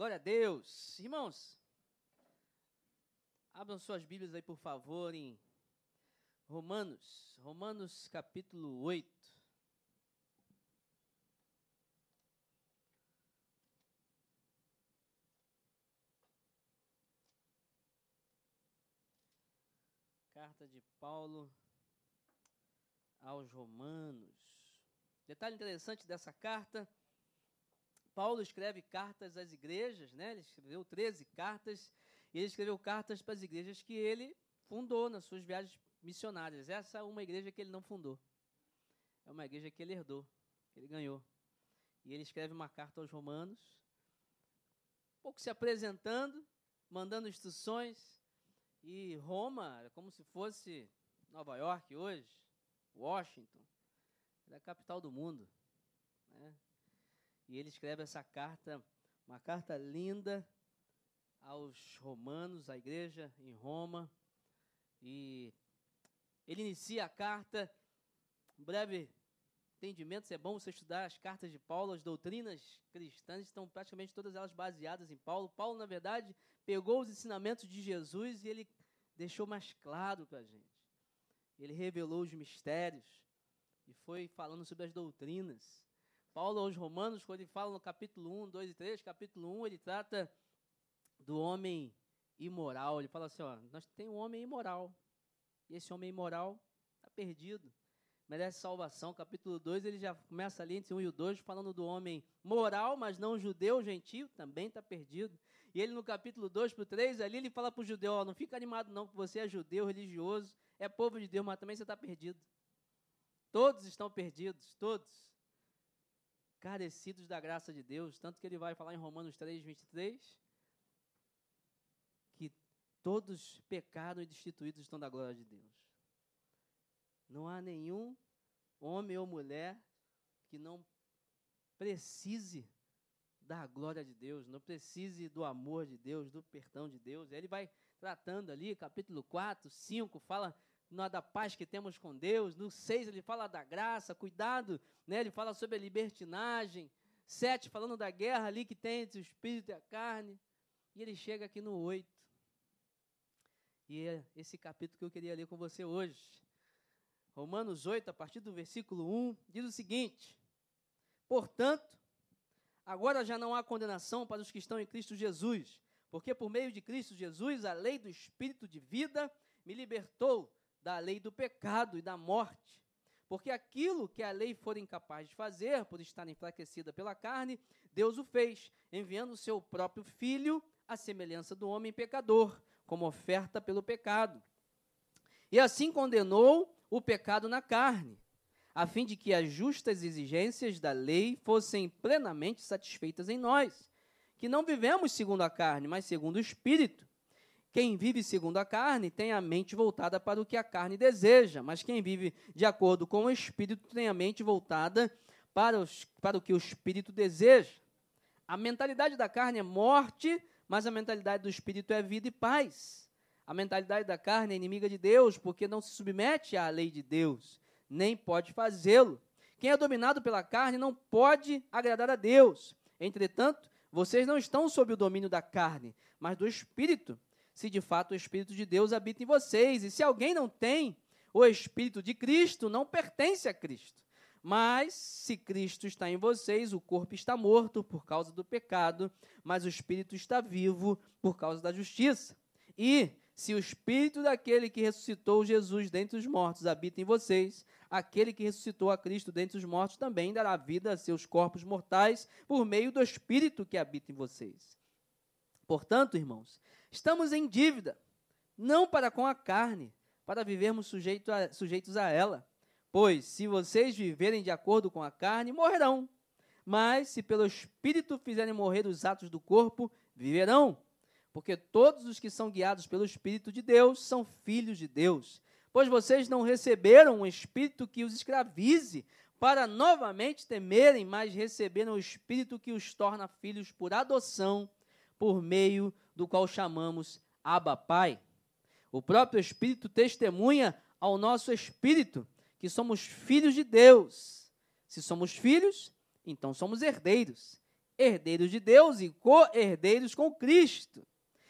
Glória a Deus. Irmãos, abram suas Bíblias aí, por favor, em Romanos, Romanos capítulo 8. Carta de Paulo aos Romanos. Detalhe interessante dessa carta Paulo escreve cartas às igrejas, né? Ele escreveu 13 cartas, e ele escreveu cartas para as igrejas que ele fundou nas suas viagens missionárias. Essa é uma igreja que ele não fundou. É uma igreja que ele herdou, que ele ganhou. E ele escreve uma carta aos romanos, um pouco se apresentando, mandando instruções. E Roma, é como se fosse Nova York hoje, Washington, é a capital do mundo. Né? E ele escreve essa carta, uma carta linda aos romanos, à igreja em Roma. E ele inicia a carta, um breve entendimento, é bom você estudar as cartas de Paulo, as doutrinas cristãs estão praticamente todas elas baseadas em Paulo. Paulo, na verdade, pegou os ensinamentos de Jesus e ele deixou mais claro para a gente. Ele revelou os mistérios e foi falando sobre as doutrinas. Paulo aos Romanos, quando ele fala no capítulo 1, 2 e 3, capítulo 1, ele trata do homem imoral. Ele fala assim: ó, nós temos um homem imoral. E esse homem imoral está perdido. Merece salvação. Capítulo 2, ele já começa ali entre 1 e o 2, falando do homem moral, mas não judeu, gentio, também está perdido. E ele no capítulo 2 para o 3, ali ele fala para o judeu: ó, não fica animado não, que você é judeu, religioso, é povo de Deus, mas também você está perdido. Todos estão perdidos, todos carecidos da graça de Deus, tanto que ele vai falar em Romanos 3, 23, que todos pecaram e destituídos estão da glória de Deus. Não há nenhum homem ou mulher que não precise da glória de Deus, não precise do amor de Deus, do perdão de Deus. Ele vai tratando ali, capítulo 4, 5, fala na da paz que temos com Deus. No 6 ele fala da graça, cuidado, né? ele fala sobre a libertinagem. 7 falando da guerra ali que tem entre o espírito e a carne. E ele chega aqui no 8. E é esse capítulo que eu queria ler com você hoje. Romanos 8, a partir do versículo 1, diz o seguinte: Portanto, agora já não há condenação para os que estão em Cristo Jesus, porque por meio de Cristo Jesus, a lei do Espírito de vida me libertou da lei do pecado e da morte. Porque aquilo que a lei for incapaz de fazer, por estar enfraquecida pela carne, Deus o fez, enviando o seu próprio filho, à semelhança do homem pecador, como oferta pelo pecado. E assim condenou o pecado na carne, a fim de que as justas exigências da lei fossem plenamente satisfeitas em nós, que não vivemos segundo a carne, mas segundo o Espírito. Quem vive segundo a carne tem a mente voltada para o que a carne deseja, mas quem vive de acordo com o Espírito tem a mente voltada para, os, para o que o Espírito deseja. A mentalidade da carne é morte, mas a mentalidade do Espírito é vida e paz. A mentalidade da carne é inimiga de Deus, porque não se submete à lei de Deus, nem pode fazê-lo. Quem é dominado pela carne não pode agradar a Deus. Entretanto, vocês não estão sob o domínio da carne, mas do Espírito se de fato o Espírito de Deus habita em vocês. E se alguém não tem o Espírito de Cristo, não pertence a Cristo. Mas se Cristo está em vocês, o corpo está morto por causa do pecado, mas o espírito está vivo por causa da justiça. E se o espírito daquele que ressuscitou Jesus dentre os mortos habita em vocês, aquele que ressuscitou a Cristo dentre os mortos também dará vida a seus corpos mortais por meio do espírito que habita em vocês. Portanto, irmãos, Estamos em dívida, não para com a carne, para vivermos sujeito a, sujeitos a ela. Pois, se vocês viverem de acordo com a carne, morrerão. Mas, se pelo Espírito fizerem morrer os atos do corpo, viverão. Porque todos os que são guiados pelo Espírito de Deus são filhos de Deus. Pois vocês não receberam um espírito que os escravize para novamente temerem, mas receberam o espírito que os torna filhos por adoção, por meio do qual chamamos Abba Pai. O próprio Espírito testemunha ao nosso espírito que somos filhos de Deus. Se somos filhos, então somos herdeiros, herdeiros de Deus e co-herdeiros com Cristo,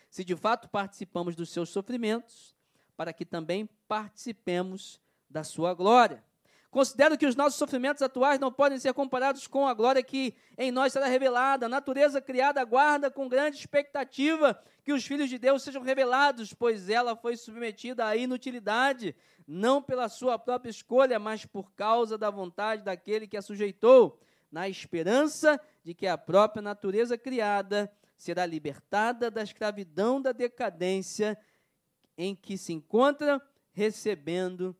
se de fato participamos dos seus sofrimentos, para que também participemos da sua glória. Considero que os nossos sofrimentos atuais não podem ser comparados com a glória que em nós será revelada. A natureza criada aguarda com grande expectativa que os filhos de Deus sejam revelados, pois ela foi submetida à inutilidade, não pela sua própria escolha, mas por causa da vontade daquele que a sujeitou, na esperança de que a própria natureza criada será libertada da escravidão da decadência em que se encontra, recebendo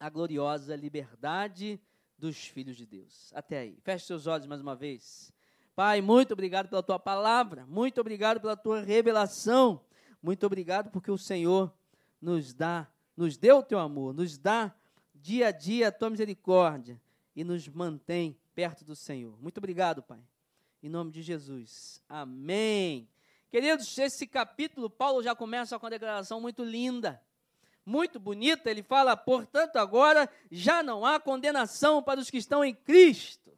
a gloriosa liberdade dos filhos de Deus. Até aí. Feche seus olhos mais uma vez. Pai, muito obrigado pela tua palavra, muito obrigado pela tua revelação, muito obrigado porque o Senhor nos dá, nos deu o teu amor, nos dá dia a dia a tua misericórdia e nos mantém perto do Senhor. Muito obrigado, Pai. Em nome de Jesus. Amém. Queridos, esse capítulo, Paulo já começa com uma declaração muito linda muito bonita, ele fala: portanto, agora já não há condenação para os que estão em Cristo.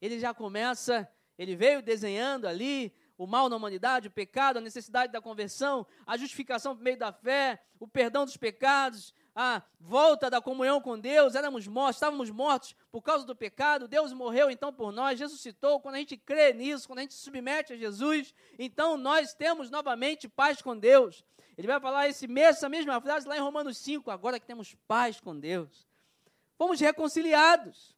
Ele já começa, ele veio desenhando ali o mal na humanidade, o pecado, a necessidade da conversão, a justificação por meio da fé, o perdão dos pecados, a volta da comunhão com Deus, éramos mortos, estávamos mortos por causa do pecado, Deus morreu então por nós, ressuscitou, quando a gente crê nisso, quando a gente se submete a Jesus, então nós temos novamente paz com Deus. Ele vai falar esse, essa mesma frase lá em Romanos 5, agora que temos paz com Deus. Fomos reconciliados.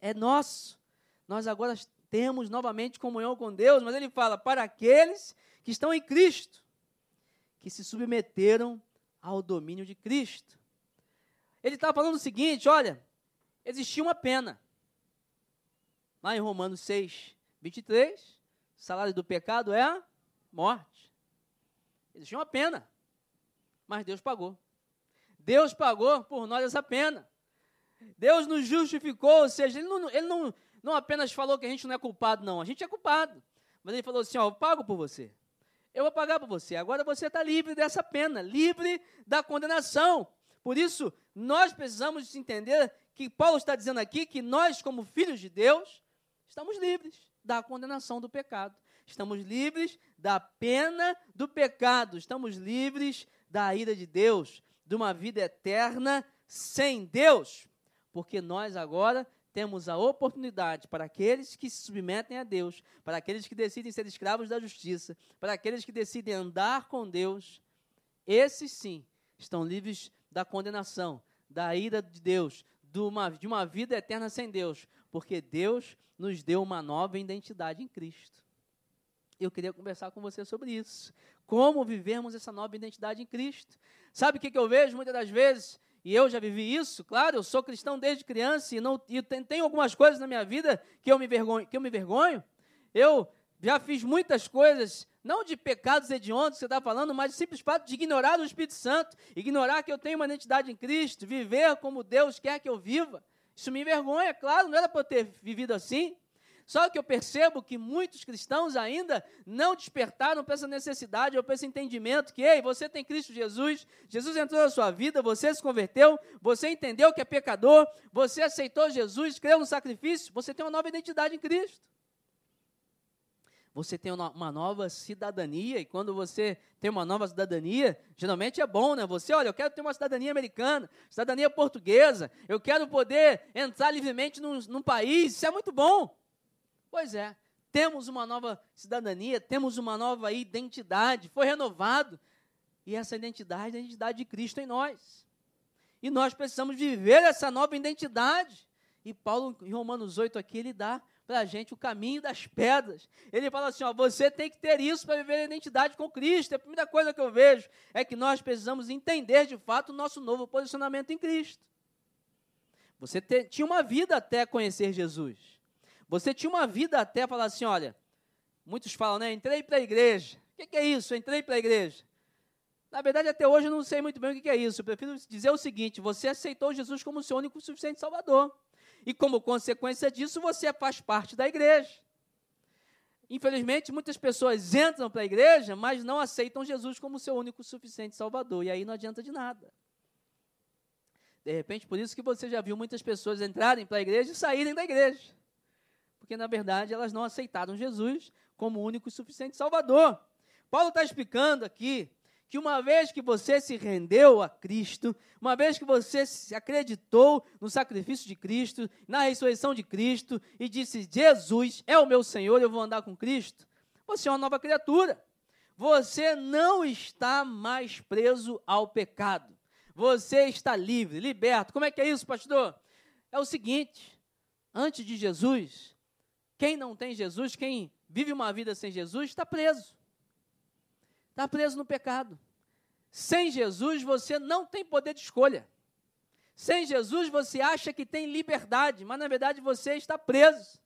É nosso. Nós agora temos novamente comunhão com Deus, mas ele fala para aqueles que estão em Cristo, que se submeteram ao domínio de Cristo. Ele está falando o seguinte: olha, existia uma pena. Lá em Romanos 6, 23, o salário do pecado é a morte. Existia uma pena, mas Deus pagou. Deus pagou por nós essa pena. Deus nos justificou, ou seja, Ele não, ele não, não apenas falou que a gente não é culpado, não, a gente é culpado. Mas Ele falou assim: ó, eu pago por você. Eu vou pagar por você. Agora você está livre dessa pena, livre da condenação. Por isso, nós precisamos entender que Paulo está dizendo aqui que nós, como filhos de Deus, estamos livres da condenação do pecado. Estamos livres da pena do pecado. Estamos livres da ira de Deus, de uma vida eterna sem Deus. Porque nós agora temos a oportunidade para aqueles que se submetem a Deus, para aqueles que decidem ser escravos da justiça, para aqueles que decidem andar com Deus, esses sim estão livres da condenação, da ira de Deus, de uma, de uma vida eterna sem Deus, porque Deus nos deu uma nova identidade em Cristo. Eu queria conversar com você sobre isso. Como vivermos essa nova identidade em Cristo. Sabe o que, que eu vejo muitas das vezes? E eu já vivi isso, claro, eu sou cristão desde criança e, não, e tem, tem algumas coisas na minha vida que eu me vergonho. Que eu, me vergonho. eu já fiz muitas coisas, não de pecados hediondos que você está falando, mas de simples fato de ignorar o Espírito Santo, ignorar que eu tenho uma identidade em Cristo, viver como Deus quer que eu viva. Isso me envergonha, claro, não era para eu ter vivido assim. Só que eu percebo que muitos cristãos ainda não despertaram para essa necessidade ou para esse entendimento que, ei, você tem Cristo Jesus, Jesus entrou na sua vida, você se converteu, você entendeu que é pecador, você aceitou Jesus, creu no sacrifício, você tem uma nova identidade em Cristo. Você tem uma nova cidadania, e quando você tem uma nova cidadania, geralmente é bom, né? Você, olha, eu quero ter uma cidadania americana, cidadania portuguesa, eu quero poder entrar livremente num, num país, isso é muito bom. Pois é, temos uma nova cidadania, temos uma nova identidade, foi renovado. E essa identidade é a identidade de Cristo em nós. E nós precisamos viver essa nova identidade. E Paulo, em Romanos 8, aqui, ele dá para a gente o caminho das pedras. Ele fala assim: ó, você tem que ter isso para viver a identidade com Cristo. A primeira coisa que eu vejo é que nós precisamos entender de fato o nosso novo posicionamento em Cristo. Você te, tinha uma vida até conhecer Jesus. Você tinha uma vida até falar assim: olha, muitos falam, né? Entrei para a igreja. O que, que, é isso? entrei para a igreja. Na verdade, até hoje eu não sei muito bem o que, que é isso. Eu prefiro dizer o seguinte: você aceitou Jesus como seu único e suficiente Salvador. E como consequência disso, você faz parte da igreja. Infelizmente, muitas pessoas entram para a igreja, mas não aceitam Jesus como seu único suficiente Salvador. E aí não adianta de nada. De repente, por isso que você já viu muitas pessoas entrarem para a igreja e saírem da igreja. Porque na verdade elas não aceitaram Jesus como único e suficiente Salvador. Paulo está explicando aqui que uma vez que você se rendeu a Cristo, uma vez que você se acreditou no sacrifício de Cristo, na ressurreição de Cristo, e disse: Jesus é o meu Senhor, eu vou andar com Cristo, você é uma nova criatura. Você não está mais preso ao pecado. Você está livre, liberto. Como é que é isso, pastor? É o seguinte: antes de Jesus, quem não tem Jesus, quem vive uma vida sem Jesus, está preso. Está preso no pecado. Sem Jesus, você não tem poder de escolha. Sem Jesus, você acha que tem liberdade, mas na verdade você está preso.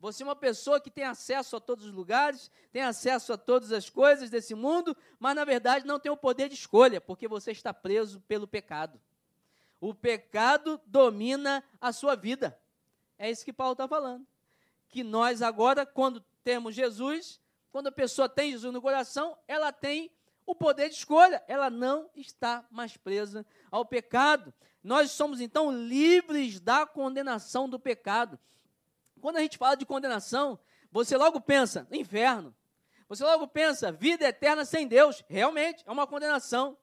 Você é uma pessoa que tem acesso a todos os lugares, tem acesso a todas as coisas desse mundo, mas na verdade não tem o poder de escolha, porque você está preso pelo pecado. O pecado domina a sua vida. É isso que Paulo está falando. Que nós agora, quando temos Jesus, quando a pessoa tem Jesus no coração, ela tem o poder de escolha, ela não está mais presa ao pecado. Nós somos então livres da condenação do pecado. Quando a gente fala de condenação, você logo pensa inferno. Você logo pensa vida eterna sem Deus. Realmente, é uma condenação.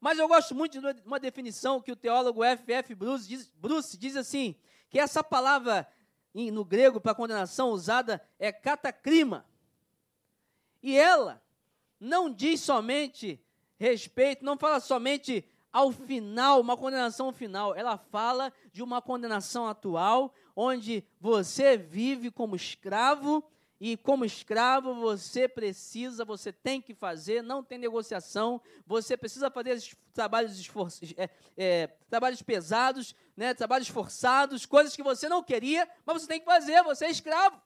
Mas eu gosto muito de uma definição que o teólogo F.F. Bruce diz, Bruce diz assim, que essa palavra no grego para condenação usada é catacrima. E ela não diz somente respeito, não fala somente ao final, uma condenação final. Ela fala de uma condenação atual, onde você vive como escravo e como escravo você precisa, você tem que fazer, não tem negociação, você precisa fazer trabalhos, é, é, trabalhos pesados, né, trabalhos forçados, coisas que você não queria, mas você tem que fazer, você é escravo.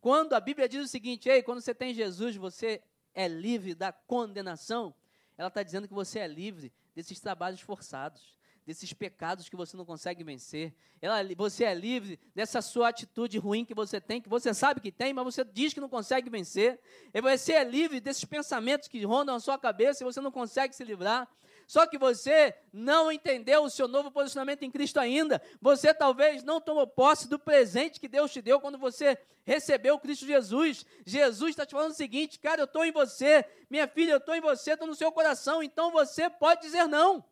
Quando a Bíblia diz o seguinte, ei, quando você tem Jesus, você é livre da condenação, ela está dizendo que você é livre desses trabalhos forçados, desses pecados que você não consegue vencer. Ela, você é livre dessa sua atitude ruim que você tem, que você sabe que tem, mas você diz que não consegue vencer. E você é livre desses pensamentos que rondam a sua cabeça e você não consegue se livrar. Só que você não entendeu o seu novo posicionamento em Cristo ainda. Você talvez não tomou posse do presente que Deus te deu quando você recebeu Cristo Jesus. Jesus está te falando o seguinte, cara, eu estou em você, minha filha, eu estou em você, estou no seu coração, então você pode dizer não.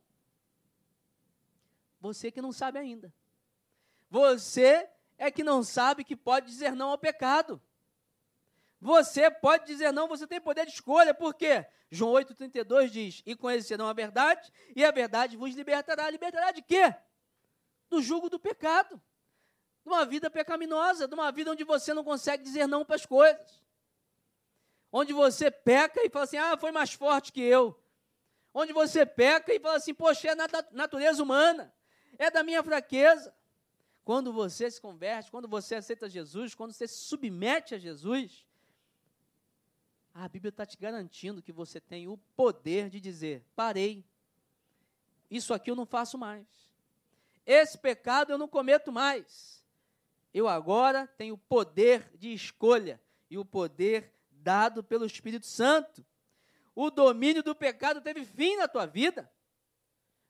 Você que não sabe ainda. Você é que não sabe que pode dizer não ao pecado. Você pode dizer não, você tem poder de escolha, por quê? João 8,32 diz: E conhecerão a verdade, e a verdade vos libertará. Libertará de quê? Do jugo do pecado. De uma vida pecaminosa, de uma vida onde você não consegue dizer não para as coisas. Onde você peca e fala assim: ah, foi mais forte que eu. Onde você peca e fala assim: poxa, é da natureza humana, é da minha fraqueza. Quando você se converte, quando você aceita Jesus, quando você se submete a Jesus, a Bíblia está te garantindo que você tem o poder de dizer: parei, isso aqui eu não faço mais, esse pecado eu não cometo mais. Eu agora tenho o poder de escolha e o poder dado pelo Espírito Santo. O domínio do pecado teve fim na tua vida.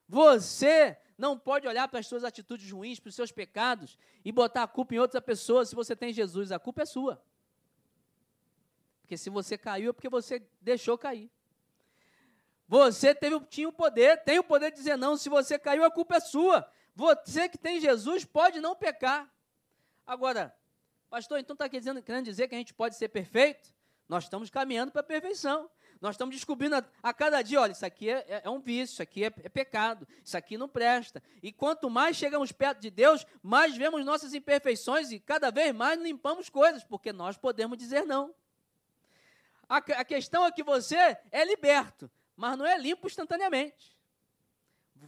Você não pode olhar para as suas atitudes ruins, para os seus pecados e botar a culpa em outra pessoa se você tem Jesus. A culpa é sua. Porque se você caiu é porque você deixou cair. Você teve, tinha o poder, tem o poder de dizer não. Se você caiu, a culpa é sua. Você que tem Jesus pode não pecar. Agora, pastor, então está querendo dizer que a gente pode ser perfeito? Nós estamos caminhando para a perfeição. Nós estamos descobrindo a, a, cada dia, olha, isso aqui é, é, é um vício, isso aqui é, é, pecado, isso aqui não presta. E quanto mais chegamos perto de Deus, mais vemos nossas imperfeições e cada vez mais limpamos coisas, porque nós podemos dizer não. A, a questão é que você é liberto, mas não é limpo instantaneamente.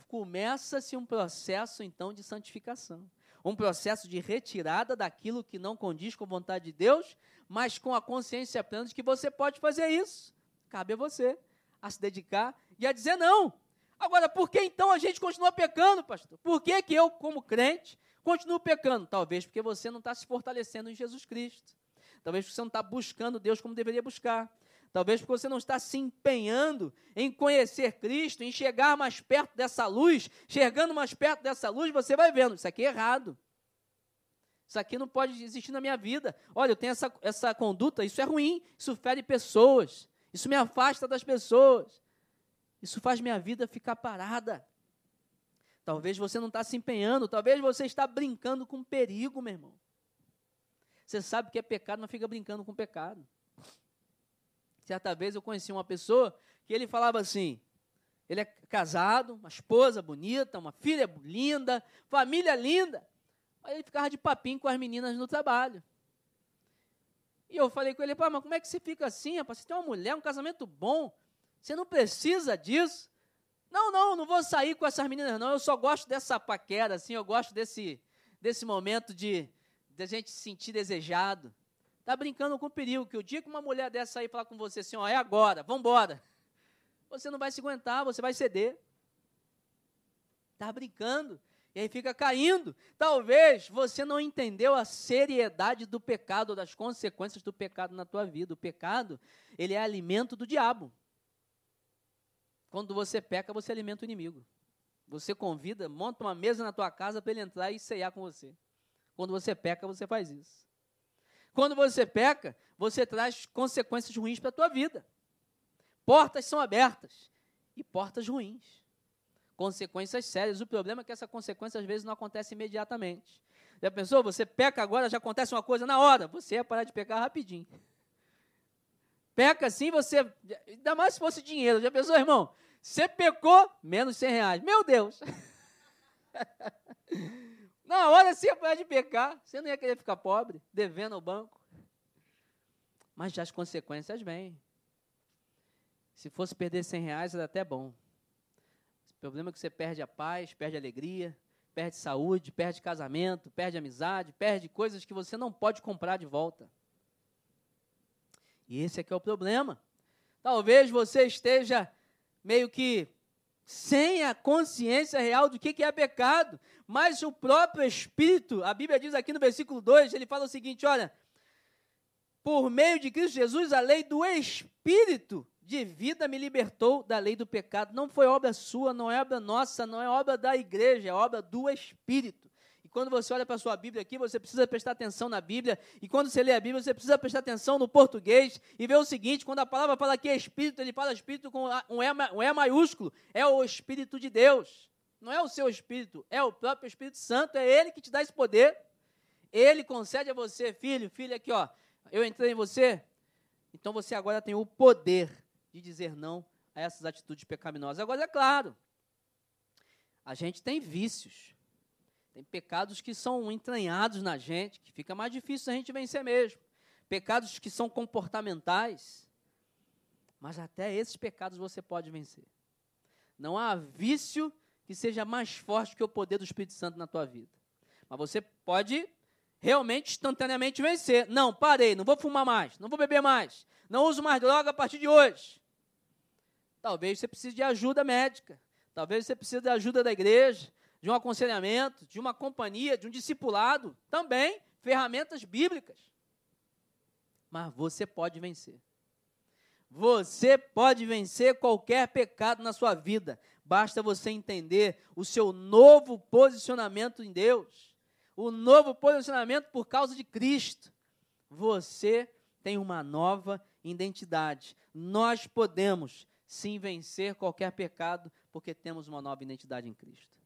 Começa-se um processo, então, de santificação. Um processo de retirada daquilo que não condiz com a vontade de Deus, mas com a consciência plena de que você pode fazer isso. Cabe a você a se dedicar e a dizer não. Agora, por que então a gente continua pecando, pastor? Por que, que eu, como crente, continuo pecando? Talvez porque você não está se fortalecendo em Jesus Cristo. Talvez você não está buscando Deus como deveria buscar. Talvez porque você não está se empenhando em conhecer Cristo, em chegar mais perto dessa luz. Chegando mais perto dessa luz, você vai vendo, isso aqui é errado. Isso aqui não pode existir na minha vida. Olha, eu tenho essa, essa conduta, isso é ruim, isso fere pessoas, isso me afasta das pessoas. Isso faz minha vida ficar parada. Talvez você não está se empenhando, talvez você está brincando com perigo, meu irmão. Você sabe que é pecado, não fica brincando com pecado. Certa vez eu conheci uma pessoa que ele falava assim: ele é casado, uma esposa bonita, uma filha linda, família linda. Aí ele ficava de papinho com as meninas no trabalho. E eu falei com ele, mas como é que você fica assim, rapaz? Você tem uma mulher, um casamento bom, você não precisa disso. Não, não, não vou sair com essas meninas, não. Eu só gosto dessa paquera, assim, eu gosto desse, desse momento de, de a gente se sentir desejado. Está brincando com o perigo, que o dia que uma mulher dessa sair falar com você assim, ó, é agora, vamos embora. Você não vai se aguentar, você vai ceder. Está brincando. E aí fica caindo. Talvez você não entendeu a seriedade do pecado, das consequências do pecado na tua vida. O pecado, ele é alimento do diabo. Quando você peca, você alimenta o inimigo. Você convida, monta uma mesa na tua casa para ele entrar e ceiar com você. Quando você peca, você faz isso. Quando você peca, você traz consequências ruins para a tua vida. Portas são abertas e portas ruins consequências sérias. O problema é que essa consequência às vezes não acontece imediatamente. Já pensou? Você peca agora, já acontece uma coisa na hora. Você ia parar de pecar rapidinho. Peca assim, você. Ainda mais se fosse dinheiro. Já pensou, irmão? Você pecou, menos 100 reais. Meu Deus! Na hora você ia parar de pecar. Você não ia querer ficar pobre, devendo ao banco. Mas já as consequências vêm. Se fosse perder 100 reais, era até bom. O problema é que você perde a paz, perde a alegria, perde saúde, perde casamento, perde amizade, perde coisas que você não pode comprar de volta. E esse aqui é o problema. Talvez você esteja meio que sem a consciência real do que é pecado, mas o próprio Espírito, a Bíblia diz aqui no versículo 2, ele fala o seguinte: olha, por meio de Cristo Jesus, a lei do Espírito de vida me libertou da lei do pecado. Não foi obra sua, não é obra nossa, não é obra da igreja, é obra do Espírito. E quando você olha para a sua Bíblia aqui, você precisa prestar atenção na Bíblia. E quando você lê a Bíblia, você precisa prestar atenção no português e ver o seguinte: quando a palavra fala que é Espírito, ele fala Espírito com um E, um e maiúsculo. É o Espírito de Deus. Não é o seu Espírito, é o próprio Espírito Santo. É ele que te dá esse poder. Ele concede a você, filho, filha, aqui, ó. Eu entrei em você, então você agora tem o poder de dizer não a essas atitudes pecaminosas. Agora, é claro, a gente tem vícios, tem pecados que são entranhados na gente, que fica mais difícil a gente vencer mesmo. Pecados que são comportamentais, mas até esses pecados você pode vencer. Não há vício que seja mais forte que o poder do Espírito Santo na tua vida. Mas você pode realmente instantaneamente vencer. Não, parei, não vou fumar mais, não vou beber mais, não uso mais droga a partir de hoje. Talvez você precise de ajuda médica. Talvez você precise de ajuda da igreja, de um aconselhamento, de uma companhia, de um discipulado. Também ferramentas bíblicas. Mas você pode vencer. Você pode vencer qualquer pecado na sua vida. Basta você entender o seu novo posicionamento em Deus. O novo posicionamento por causa de Cristo. Você tem uma nova identidade. Nós podemos sim vencer qualquer pecado, porque temos uma nova identidade em Cristo.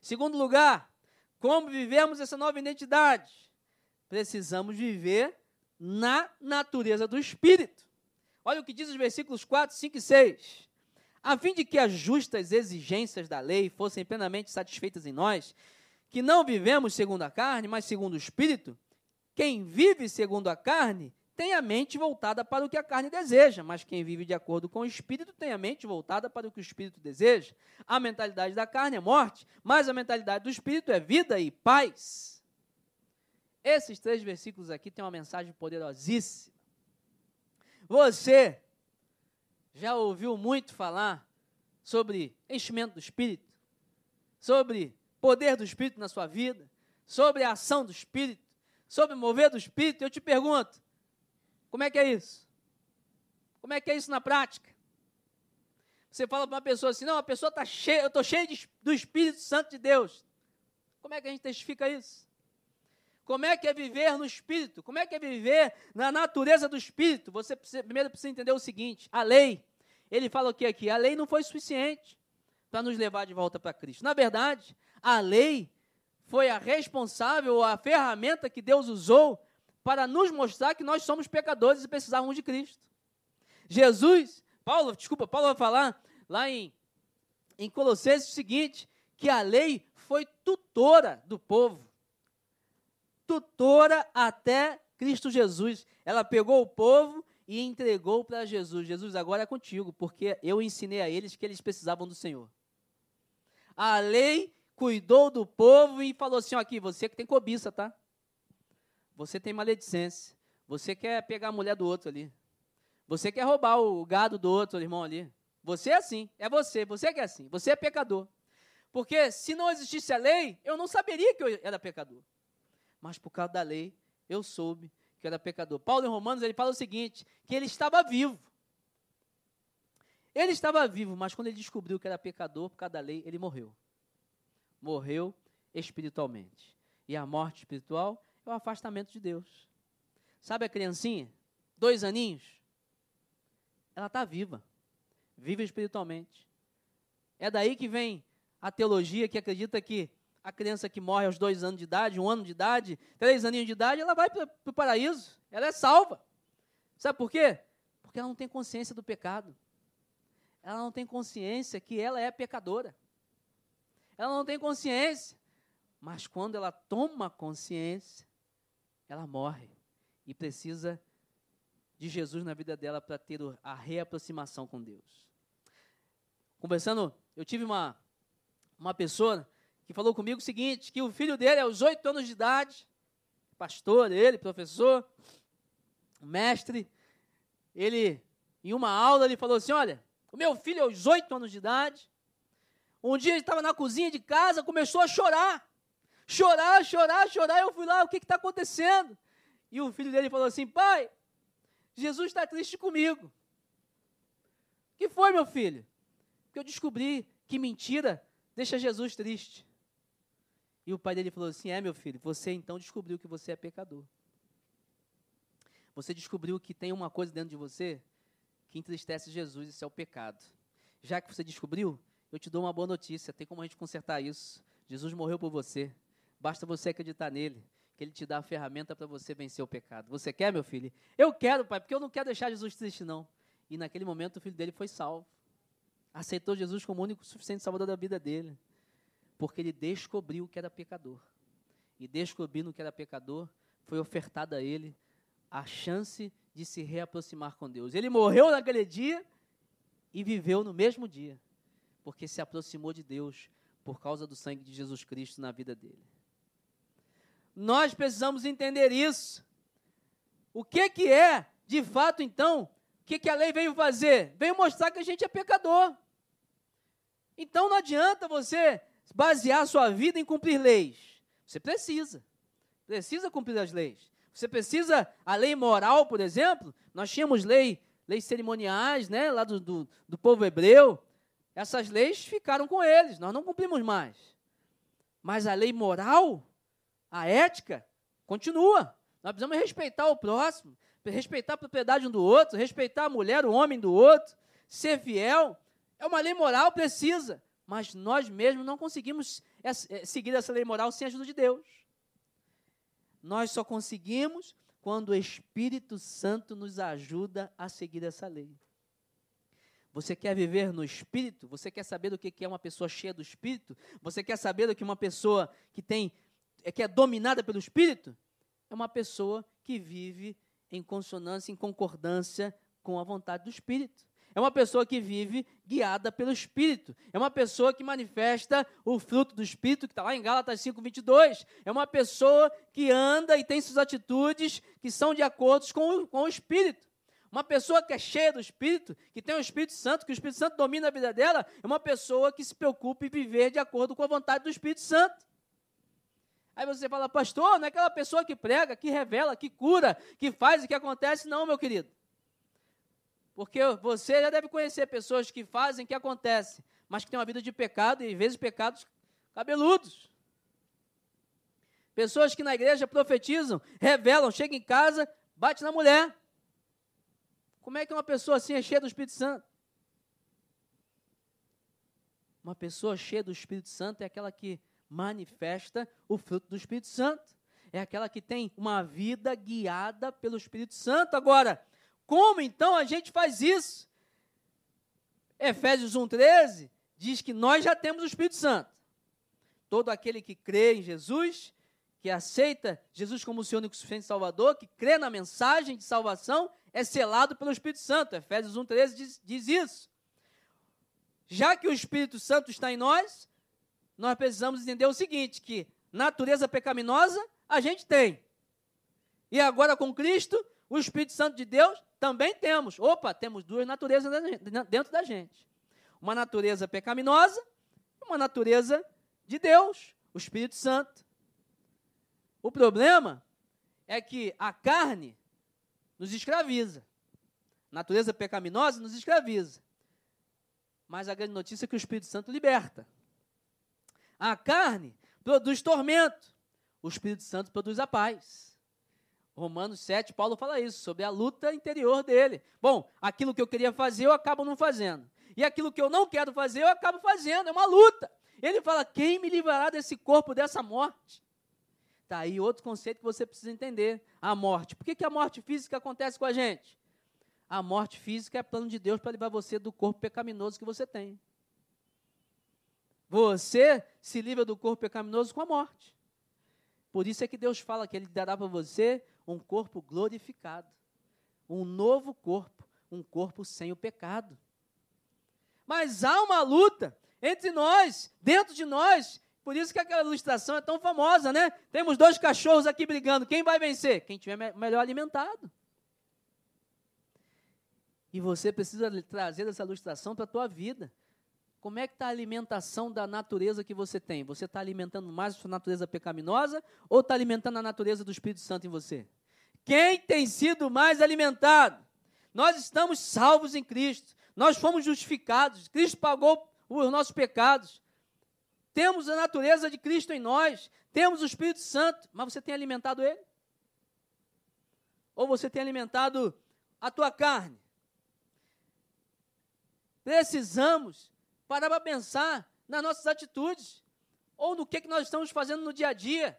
Segundo lugar, como vivemos essa nova identidade? Precisamos viver na natureza do Espírito. Olha o que diz os versículos 4, 5 e 6. A fim de que as justas exigências da lei fossem plenamente satisfeitas em nós, que não vivemos segundo a carne, mas segundo o Espírito, quem vive segundo a carne tem a mente voltada para o que a carne deseja, mas quem vive de acordo com o espírito tem a mente voltada para o que o espírito deseja. A mentalidade da carne é morte, mas a mentalidade do espírito é vida e paz. Esses três versículos aqui têm uma mensagem poderosíssima. Você já ouviu muito falar sobre enchimento do espírito, sobre poder do espírito na sua vida, sobre a ação do espírito, sobre mover do espírito? Eu te pergunto, como é que é isso? Como é que é isso na prática? Você fala para uma pessoa assim, não, a pessoa está cheia, eu estou cheio de, do Espírito Santo de Deus. Como é que a gente testifica isso? como é que é viver no Espírito, como é que é viver na natureza do Espírito. Você precisa, primeiro precisa entender o seguinte: a lei, ele fala o que aqui? A lei não foi suficiente para nos levar de volta para Cristo. Na verdade, a lei foi a responsável, a ferramenta que Deus usou para nos mostrar que nós somos pecadores e precisávamos de Cristo. Jesus, Paulo, desculpa, Paulo vai falar lá em, em Colossenses o seguinte, que a lei foi tutora do povo. Tutora até Cristo Jesus. Ela pegou o povo e entregou para Jesus. Jesus, agora é contigo, porque eu ensinei a eles que eles precisavam do Senhor. A lei cuidou do povo e falou assim: aqui, você que tem cobiça, tá? Você tem maledicência. Você quer pegar a mulher do outro ali. Você quer roubar o gado do outro irmão ali. Você é assim, é você, você que é assim, você é pecador. Porque se não existisse a lei, eu não saberia que eu era pecador. Mas por causa da lei, eu soube que eu era pecador. Paulo em Romanos, ele fala o seguinte, que ele estava vivo. Ele estava vivo, mas quando ele descobriu que era pecador por causa da lei, ele morreu. Morreu espiritualmente. E a morte espiritual é o afastamento de Deus. Sabe a criancinha? Dois aninhos? Ela está viva. Viva espiritualmente. É daí que vem a teologia que acredita que a criança que morre aos dois anos de idade, um ano de idade, três aninhos de idade, ela vai para o paraíso. Ela é salva. Sabe por quê? Porque ela não tem consciência do pecado. Ela não tem consciência que ela é pecadora. Ela não tem consciência. Mas quando ela toma consciência, ela morre e precisa de Jesus na vida dela para ter a reaproximação com Deus. Conversando, eu tive uma, uma pessoa que falou comigo o seguinte, que o filho dele, aos oito anos de idade, pastor, ele, professor, mestre, ele, em uma aula, ele falou assim, olha, o meu filho, aos oito anos de idade, um dia ele estava na cozinha de casa, começou a chorar, chorar, chorar, chorar. Eu fui lá, o que está acontecendo? E o filho dele falou assim: Pai, Jesus está triste comigo. O que foi, meu filho? Porque eu descobri que mentira deixa Jesus triste. E o pai dele falou assim: É, meu filho, você então descobriu que você é pecador. Você descobriu que tem uma coisa dentro de você que entristece Jesus, isso é o pecado. Já que você descobriu, eu te dou uma boa notícia: tem como a gente consertar isso. Jesus morreu por você. Basta você acreditar nele, que ele te dá a ferramenta para você vencer o pecado. Você quer, meu filho? Eu quero, pai, porque eu não quero deixar Jesus triste, não. E naquele momento o filho dele foi salvo. Aceitou Jesus como o único suficiente salvador da vida dele. Porque ele descobriu que era pecador. E descobrindo que era pecador, foi ofertada a ele a chance de se reaproximar com Deus. Ele morreu naquele dia e viveu no mesmo dia, porque se aproximou de Deus por causa do sangue de Jesus Cristo na vida dele. Nós precisamos entender isso. O que, que é, de fato, então, o que, que a lei veio fazer? Veio mostrar que a gente é pecador. Então não adianta você basear sua vida em cumprir leis. Você precisa. Precisa cumprir as leis. Você precisa, a lei moral, por exemplo, nós tínhamos lei, leis cerimoniais, né, lá do, do, do povo hebreu. Essas leis ficaram com eles, nós não cumprimos mais. Mas a lei moral, a ética continua. Nós precisamos respeitar o próximo, respeitar a propriedade um do outro, respeitar a mulher, o homem do outro, ser fiel. É uma lei moral, precisa. Mas nós mesmos não conseguimos é, seguir essa lei moral sem a ajuda de Deus. Nós só conseguimos quando o Espírito Santo nos ajuda a seguir essa lei. Você quer viver no Espírito? Você quer saber do que é uma pessoa cheia do Espírito? Você quer saber do que uma pessoa que tem é que é dominada pelo Espírito, é uma pessoa que vive em consonância, em concordância com a vontade do Espírito. É uma pessoa que vive guiada pelo Espírito. É uma pessoa que manifesta o fruto do Espírito, que está lá em Gálatas 5, 22. É uma pessoa que anda e tem suas atitudes que são de acordo com, com o Espírito. Uma pessoa que é cheia do Espírito, que tem o Espírito Santo, que o Espírito Santo domina a vida dela, é uma pessoa que se preocupa em viver de acordo com a vontade do Espírito Santo. Aí você fala, pastor, não é aquela pessoa que prega, que revela, que cura, que faz e que acontece, não, meu querido. Porque você já deve conhecer pessoas que fazem, que acontece, mas que têm uma vida de pecado e às vezes pecados cabeludos. Pessoas que na igreja profetizam, revelam, chegam em casa, bate na mulher. Como é que uma pessoa assim é cheia do Espírito Santo? Uma pessoa cheia do Espírito Santo é aquela que manifesta o fruto do Espírito Santo. É aquela que tem uma vida guiada pelo Espírito Santo. Agora, como então a gente faz isso? Efésios 1,13 diz que nós já temos o Espírito Santo. Todo aquele que crê em Jesus, que aceita Jesus como o seu único suficiente Salvador, que crê na mensagem de salvação, é selado pelo Espírito Santo. Efésios 1,13 diz, diz isso. Já que o Espírito Santo está em nós, nós precisamos entender o seguinte: que natureza pecaminosa a gente tem. E agora com Cristo, o Espírito Santo de Deus também temos. Opa, temos duas naturezas dentro da gente: uma natureza pecaminosa e uma natureza de Deus, o Espírito Santo. O problema é que a carne nos escraviza. Natureza pecaminosa nos escraviza. Mas a grande notícia é que o Espírito Santo liberta. A carne produz tormento, o Espírito Santo produz a paz. Romanos 7, Paulo fala isso, sobre a luta interior dele. Bom, aquilo que eu queria fazer, eu acabo não fazendo. E aquilo que eu não quero fazer, eu acabo fazendo. É uma luta. Ele fala: quem me livrará desse corpo, dessa morte? Está aí outro conceito que você precisa entender: a morte. Por que, que a morte física acontece com a gente? A morte física é plano de Deus para livrar você do corpo pecaminoso que você tem. Você se livra do corpo pecaminoso com a morte. Por isso é que Deus fala que Ele dará para você um corpo glorificado, um novo corpo, um corpo sem o pecado. Mas há uma luta entre nós, dentro de nós. Por isso que aquela ilustração é tão famosa, né? Temos dois cachorros aqui brigando. Quem vai vencer? Quem tiver me melhor alimentado. E você precisa trazer essa ilustração para a tua vida. Como é que está a alimentação da natureza que você tem? Você está alimentando mais a sua natureza pecaminosa ou está alimentando a natureza do Espírito Santo em você? Quem tem sido mais alimentado? Nós estamos salvos em Cristo. Nós fomos justificados. Cristo pagou os nossos pecados. Temos a natureza de Cristo em nós. Temos o Espírito Santo. Mas você tem alimentado ele? Ou você tem alimentado a tua carne? Precisamos parar para pensar nas nossas atitudes, ou no que, que nós estamos fazendo no dia a dia.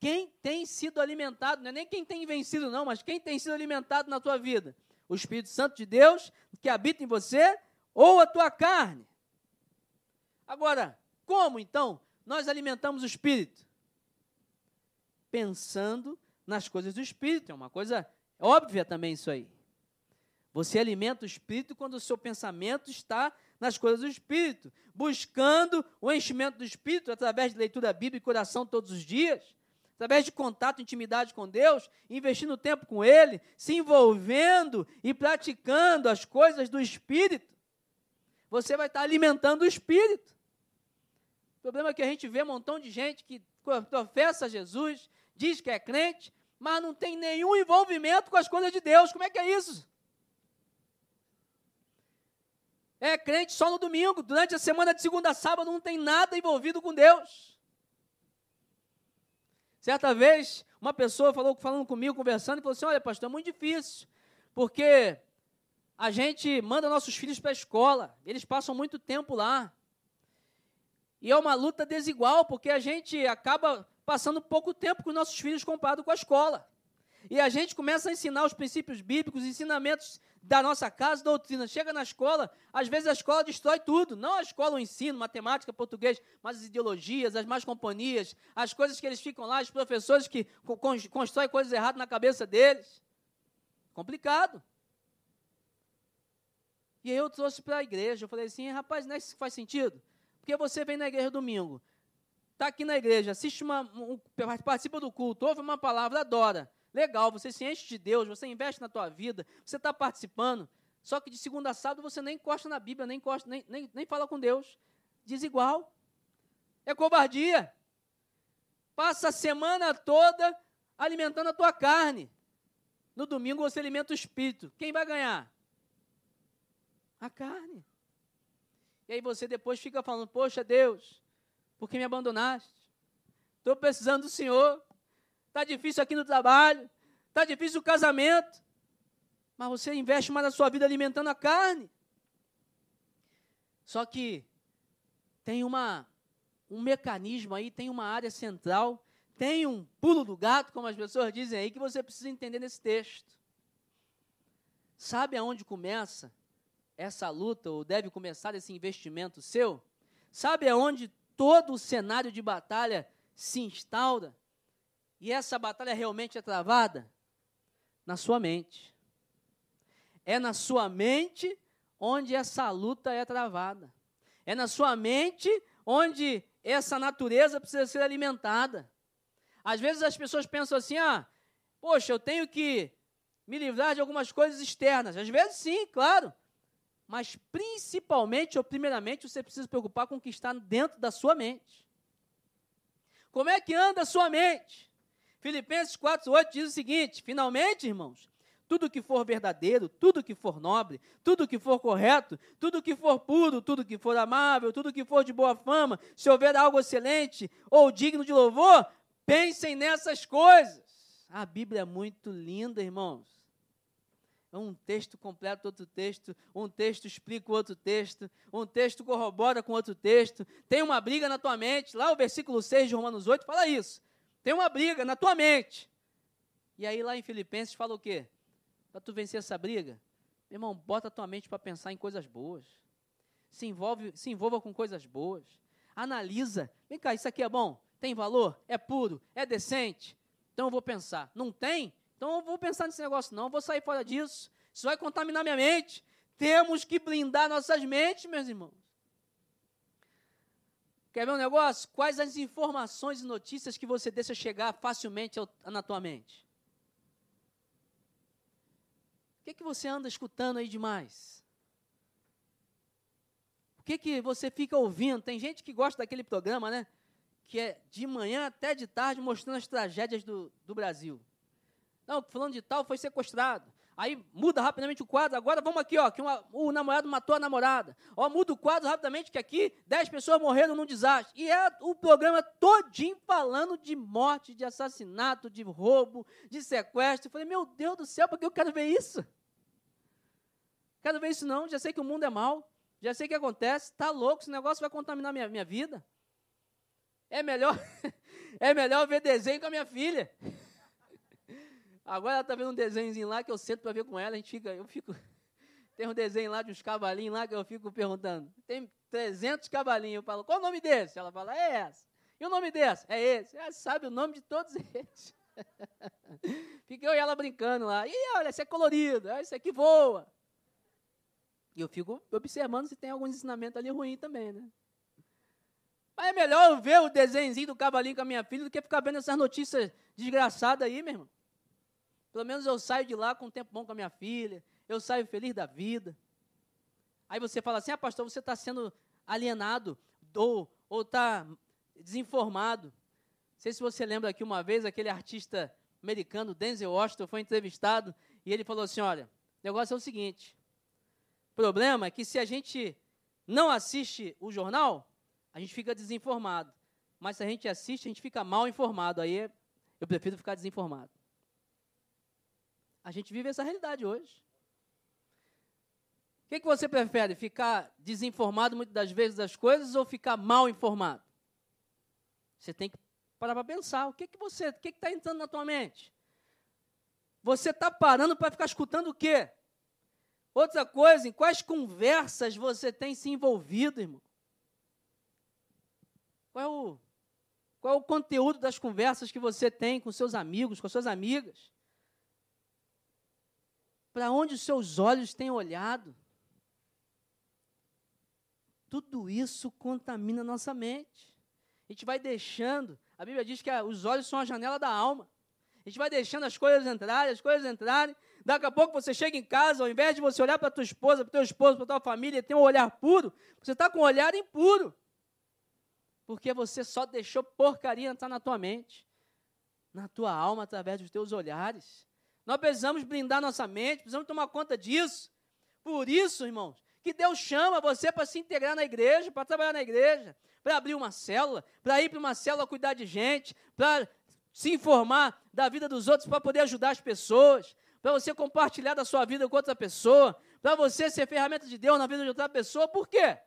Quem tem sido alimentado, não é nem quem tem vencido, não, mas quem tem sido alimentado na tua vida? O Espírito Santo de Deus que habita em você ou a tua carne? Agora, como então nós alimentamos o Espírito? Pensando nas coisas do Espírito, é uma coisa óbvia também isso aí. Você alimenta o Espírito quando o seu pensamento está nas coisas do Espírito, buscando o enchimento do Espírito através de leitura bíblica e coração todos os dias, através de contato, intimidade com Deus, investindo tempo com Ele, se envolvendo e praticando as coisas do Espírito, você vai estar alimentando o Espírito. O problema é que a gente vê um montão de gente que professa Jesus, diz que é crente, mas não tem nenhum envolvimento com as coisas de Deus. Como é que é isso? É crente só no domingo, durante a semana de segunda a sábado não tem nada envolvido com Deus. Certa vez, uma pessoa falou falando comigo, conversando, e falou assim: Olha, pastor, é muito difícil, porque a gente manda nossos filhos para a escola, eles passam muito tempo lá. E é uma luta desigual, porque a gente acaba passando pouco tempo com nossos filhos comparado com a escola. E a gente começa a ensinar os princípios bíblicos, ensinamentos da nossa casa, doutrina. Chega na escola, às vezes a escola destrói tudo. Não a escola, o ensino, matemática, português, mas as ideologias, as más companhias, as coisas que eles ficam lá, os professores que constroem coisas erradas na cabeça deles. Complicado. E aí eu trouxe para a igreja, eu falei assim, rapaz, não é isso que faz sentido? Porque você vem na igreja domingo, está aqui na igreja, assiste uma, um, participa do culto, ouve uma palavra, adora. Legal, você se enche de Deus, você investe na tua vida, você está participando. Só que de segunda a sábado você nem encosta na Bíblia, nem, encosta, nem, nem, nem fala com Deus. Desigual. É covardia. Passa a semana toda alimentando a tua carne. No domingo você alimenta o espírito. Quem vai ganhar? A carne. E aí você depois fica falando: Poxa, Deus, por que me abandonaste? Estou precisando do Senhor. Está difícil aqui no trabalho, está difícil o casamento, mas você investe mais na sua vida alimentando a carne. Só que tem uma, um mecanismo aí, tem uma área central, tem um pulo do gato, como as pessoas dizem aí, que você precisa entender nesse texto. Sabe aonde começa essa luta, ou deve começar esse investimento seu? Sabe aonde todo o cenário de batalha se instaura? E essa batalha realmente é travada? Na sua mente. É na sua mente onde essa luta é travada. É na sua mente onde essa natureza precisa ser alimentada. Às vezes as pessoas pensam assim: ah, poxa, eu tenho que me livrar de algumas coisas externas. Às vezes, sim, claro. Mas principalmente ou primeiramente, você precisa se preocupar com o que está dentro da sua mente. Como é que anda a sua mente? Filipenses 4:8 diz o seguinte: finalmente, irmãos, tudo que for verdadeiro, tudo que for nobre, tudo que for correto, tudo que for puro, tudo que for amável, tudo que for de boa fama, se houver algo excelente ou digno de louvor, pensem nessas coisas. A Bíblia é muito linda, irmãos. Um texto completa outro texto, um texto explica outro texto, um texto corrobora com outro texto. Tem uma briga na tua mente. Lá o versículo 6 de Romanos 8 fala isso. Tem uma briga na tua mente. E aí lá em Filipenses fala o quê? Para tu vencer essa briga, meu irmão, bota a tua mente para pensar em coisas boas. Se envolve, se envolva com coisas boas. Analisa. Vem cá, isso aqui é bom? Tem valor? É puro? É decente? Então eu vou pensar. Não tem? Então eu vou pensar nesse negócio, não, vou sair fora disso. Isso vai contaminar minha mente. Temos que blindar nossas mentes, meus irmãos. Quer ver um negócio? Quais as informações e notícias que você deixa chegar facilmente na tua mente? O que, que você anda escutando aí demais? O que, que você fica ouvindo? Tem gente que gosta daquele programa, né? Que é de manhã até de tarde mostrando as tragédias do, do Brasil. Não, falando de tal foi sequestrado. Aí muda rapidamente o quadro. Agora vamos aqui, ó, que uma, o namorado matou a namorada. Ó, muda o quadro rapidamente, que aqui 10 pessoas morreram num desastre. E é o programa todinho falando de morte, de assassinato, de roubo, de sequestro. Eu falei, meu Deus do céu, por que eu quero ver isso? Quero ver isso não, já sei que o mundo é mau, já sei o que acontece, está louco, esse negócio vai contaminar minha, minha vida. É melhor, é melhor ver desenho com a minha filha. Agora ela está vendo um desenhozinho lá que eu sento para ver com ela, a gente fica, eu fico. Tem um desenho lá de uns cavalinhos lá que eu fico perguntando. Tem 300 cavalinhos. Eu falo, qual o nome desse? Ela fala, é essa. E o nome desse? É esse. Ela sabe o nome de todos eles. Fiquei eu e ela brincando lá. E olha, esse é colorido, esse aqui voa. E eu fico observando se tem algum ensinamento ali ruim também, né? Mas é melhor eu ver o desenhozinho do cavalinho com a minha filha do que ficar vendo essas notícias desgraçadas aí, meu irmão. Pelo menos eu saio de lá com um tempo bom com a minha filha, eu saio feliz da vida. Aí você fala assim, ah, pastor, você está sendo alienado ou está desinformado. Não sei se você lembra aqui uma vez, aquele artista americano, Denzel Washington, foi entrevistado e ele falou assim, olha, o negócio é o seguinte, o problema é que se a gente não assiste o jornal, a gente fica desinformado. Mas se a gente assiste, a gente fica mal informado. Aí eu prefiro ficar desinformado. A gente vive essa realidade hoje. O que, que você prefere? Ficar desinformado muitas das vezes das coisas ou ficar mal informado? Você tem que parar para pensar. O que, que você, o que está entrando na tua mente? Você está parando para ficar escutando o quê? Outra coisa, em quais conversas você tem se envolvido, irmão? Qual é o, qual é o conteúdo das conversas que você tem com seus amigos, com suas amigas? Para onde os seus olhos têm olhado. Tudo isso contamina a nossa mente. A gente vai deixando, a Bíblia diz que os olhos são a janela da alma. A gente vai deixando as coisas entrarem, as coisas entrarem. Daqui a pouco você chega em casa, ao invés de você olhar para tua esposa, para teu esposo, para tua família, ter um olhar puro, você está com um olhar impuro. Porque você só deixou porcaria entrar na tua mente, na tua alma, através dos teus olhares. Nós precisamos blindar nossa mente, precisamos tomar conta disso. Por isso, irmãos, que Deus chama você para se integrar na igreja, para trabalhar na igreja, para abrir uma célula, para ir para uma célula cuidar de gente, para se informar da vida dos outros para poder ajudar as pessoas, para você compartilhar da sua vida com outra pessoa, para você ser ferramenta de Deus na vida de outra pessoa. Por quê?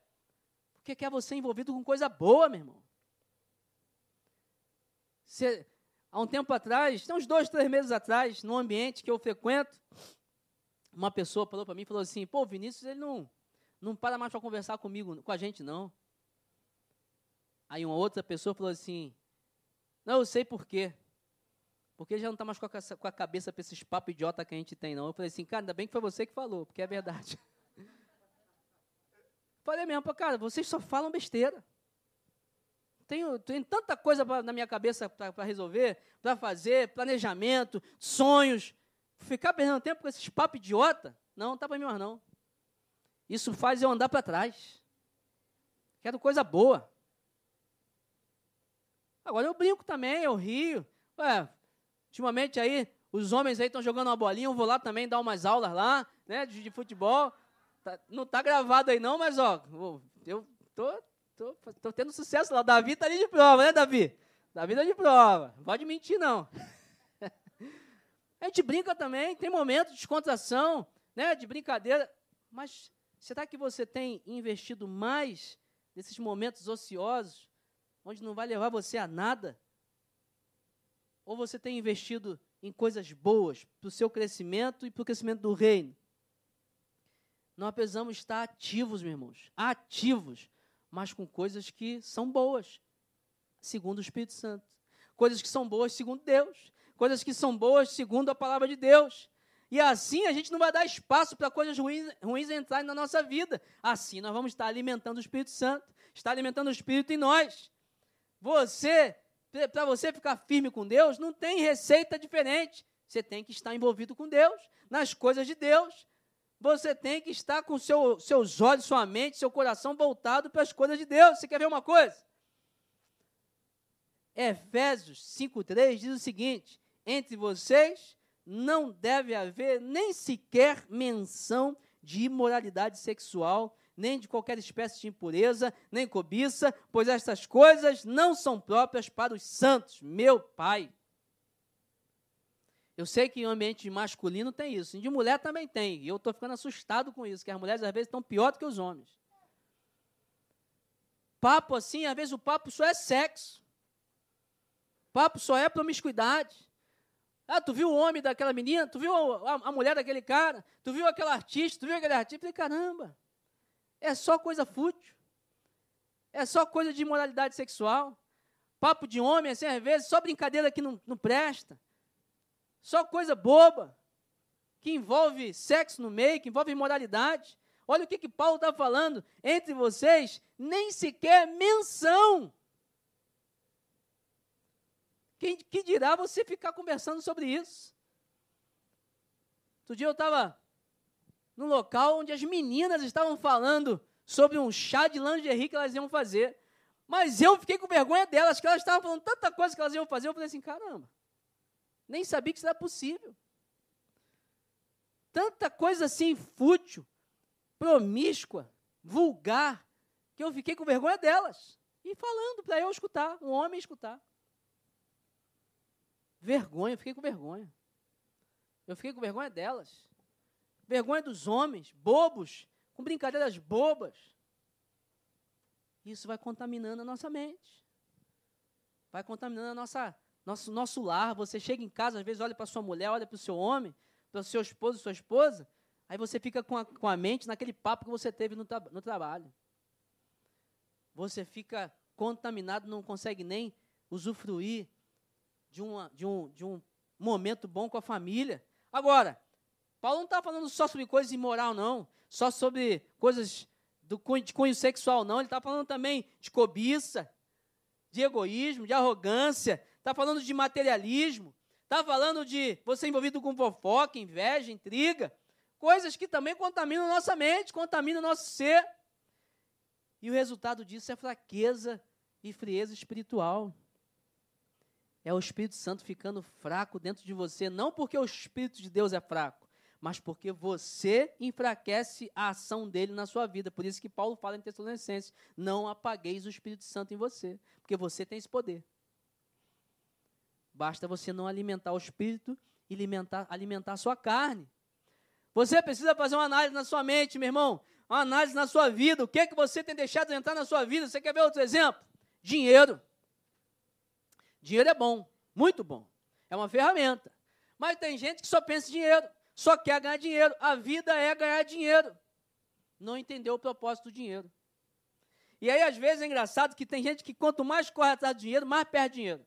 Porque quer você envolvido com coisa boa, meu irmão. Você, há um tempo atrás, tem uns dois, três meses atrás, num ambiente que eu frequento, uma pessoa falou para mim, falou assim, pô, Vinícius, ele não, não para mais para conversar comigo, com a gente, não. Aí uma outra pessoa falou assim, não, eu sei por quê. Porque ele já não está mais com a, com a cabeça para esses papos idiota que a gente tem, não. Eu falei assim, cara, ainda bem que foi você que falou, porque é verdade. falei mesmo, cara, vocês só falam besteira. Tenho, tenho tanta coisa pra, na minha cabeça para resolver, para fazer, planejamento, sonhos. Ficar perdendo tempo com esses papos idiota, não, não está para mim mais não. Isso faz eu andar para trás. Quero coisa boa. Agora eu brinco também, eu rio. Ué, Ultimamente aí, os homens aí estão jogando uma bolinha, eu vou lá também dar umas aulas lá, né, de, de futebol. Tá, não está gravado aí não, mas ó, eu tô, tô, tô tendo sucesso lá. O Davi está ali de prova, né, Davi? Davi está de prova. Não pode mentir, não. A gente brinca também, tem momentos de descontração, né, de brincadeira, mas será que você tem investido mais nesses momentos ociosos, onde não vai levar você a nada? Ou você tem investido em coisas boas para o seu crescimento e para o crescimento do reino? Nós precisamos estar ativos, meus irmãos, ativos, mas com coisas que são boas, segundo o Espírito Santo. Coisas que são boas segundo Deus. Coisas que são boas segundo a palavra de Deus. E assim a gente não vai dar espaço para coisas ruins, ruins entrarem na nossa vida. Assim nós vamos estar alimentando o Espírito Santo, estar alimentando o Espírito em nós. Você para você ficar firme com Deus, não tem receita diferente. Você tem que estar envolvido com Deus, nas coisas de Deus. Você tem que estar com seu, seus olhos, sua mente, seu coração voltado para as coisas de Deus. Você quer ver uma coisa? Efésios 5,3 diz o seguinte: entre vocês não deve haver nem sequer menção de imoralidade sexual, nem de qualquer espécie de impureza, nem cobiça, pois estas coisas não são próprias para os santos, meu Pai. Eu sei que em ambiente masculino tem isso, de mulher também tem, e eu estou ficando assustado com isso, que as mulheres às vezes estão pior do que os homens. Papo assim, às vezes o papo só é sexo. Papo só é promiscuidade. Ah, tu viu o homem daquela menina? Tu viu a, a, a mulher daquele cara? Tu viu aquele artista? Tu viu aquele artista? Eu falei, caramba. É só coisa fútil. É só coisa de imoralidade sexual. Papo de homem, assim, às vezes, só brincadeira que não, não presta. Só coisa boba, que envolve sexo no meio, que envolve imoralidade. Olha o que, que Paulo está falando. Entre vocês, nem sequer menção. Quem que dirá você ficar conversando sobre isso? Outro dia eu estava no local onde as meninas estavam falando sobre um chá de lingerie que elas iam fazer. Mas eu fiquei com vergonha delas, que elas estavam falando tanta coisa que elas iam fazer. Eu falei assim: caramba, nem sabia que isso era possível. Tanta coisa assim fútil, promíscua, vulgar, que eu fiquei com vergonha delas. E falando para eu escutar, um homem escutar. Vergonha, eu fiquei com vergonha. Eu fiquei com vergonha delas vergonha dos homens, bobos, com brincadeiras bobas. Isso vai contaminando a nossa mente. Vai contaminando a nossa, nosso, nosso lar. Você chega em casa, às vezes olha para sua mulher, olha para o seu homem, para o seu esposo, sua esposa, aí você fica com a, com a mente naquele papo que você teve no, tra no trabalho. Você fica contaminado, não consegue nem usufruir de, uma, de, um, de um momento bom com a família. Agora, Paulo não está falando só sobre coisas imoral, não. Só sobre coisas do de cunho sexual, não. Ele está falando também de cobiça, de egoísmo, de arrogância. Está falando de materialismo. Está falando de você envolvido com fofoca, inveja, intriga. Coisas que também contaminam nossa mente, contaminam nosso ser. E o resultado disso é fraqueza e frieza espiritual. É o Espírito Santo ficando fraco dentro de você, não porque o Espírito de Deus é fraco, mas porque você enfraquece a ação dele na sua vida. Por isso que Paulo fala em Tessalonicenses: não apagueis o Espírito Santo em você, porque você tem esse poder. Basta você não alimentar o espírito e alimentar, alimentar a sua carne. Você precisa fazer uma análise na sua mente, meu irmão. Uma análise na sua vida. O que é que você tem deixado de entrar na sua vida? Você quer ver outro exemplo? Dinheiro. Dinheiro é bom, muito bom. É uma ferramenta. Mas tem gente que só pensa em dinheiro, só quer ganhar dinheiro. A vida é ganhar dinheiro. Não entendeu o propósito do dinheiro. E aí, às vezes, é engraçado que tem gente que quanto mais corre atrás do dinheiro, mais perde dinheiro.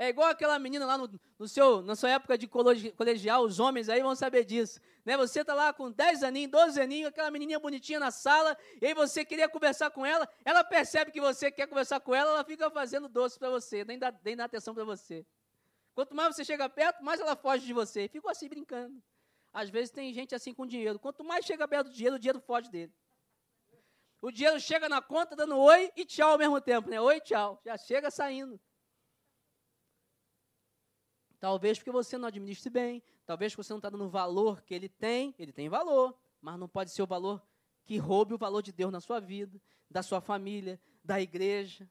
É igual aquela menina lá no, no, seu, na sua época de colegial, os homens aí vão saber disso. Né? Você está lá com 10 aninhos, 12 aninhos, aquela menininha bonitinha na sala, e aí você queria conversar com ela, ela percebe que você quer conversar com ela, ela fica fazendo doce para você, nem dá, nem dá atenção para você. Quanto mais você chega perto, mais ela foge de você. Ficou assim brincando. Às vezes tem gente assim com dinheiro. Quanto mais chega perto do dinheiro, o dinheiro foge dele. O dinheiro chega na conta dando oi e tchau ao mesmo tempo, né? Oi tchau. Já chega saindo. Talvez porque você não administre bem, talvez porque você não está dando o valor que ele tem, ele tem valor, mas não pode ser o valor que roube o valor de Deus na sua vida, da sua família, da igreja,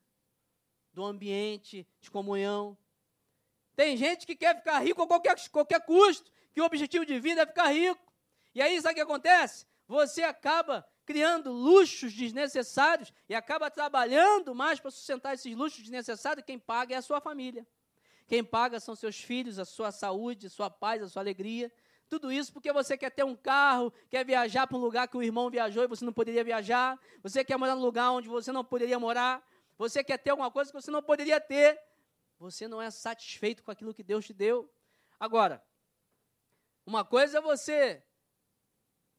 do ambiente de comunhão. Tem gente que quer ficar rico a qualquer, qualquer custo, que o objetivo de vida é ficar rico. E aí, sabe o que acontece? Você acaba criando luxos desnecessários e acaba trabalhando mais para sustentar esses luxos desnecessários, quem paga é a sua família. Quem paga são seus filhos, a sua saúde, a sua paz, a sua alegria. Tudo isso porque você quer ter um carro, quer viajar para um lugar que o irmão viajou e você não poderia viajar. Você quer morar num lugar onde você não poderia morar. Você quer ter alguma coisa que você não poderia ter. Você não é satisfeito com aquilo que Deus te deu. Agora, uma coisa é você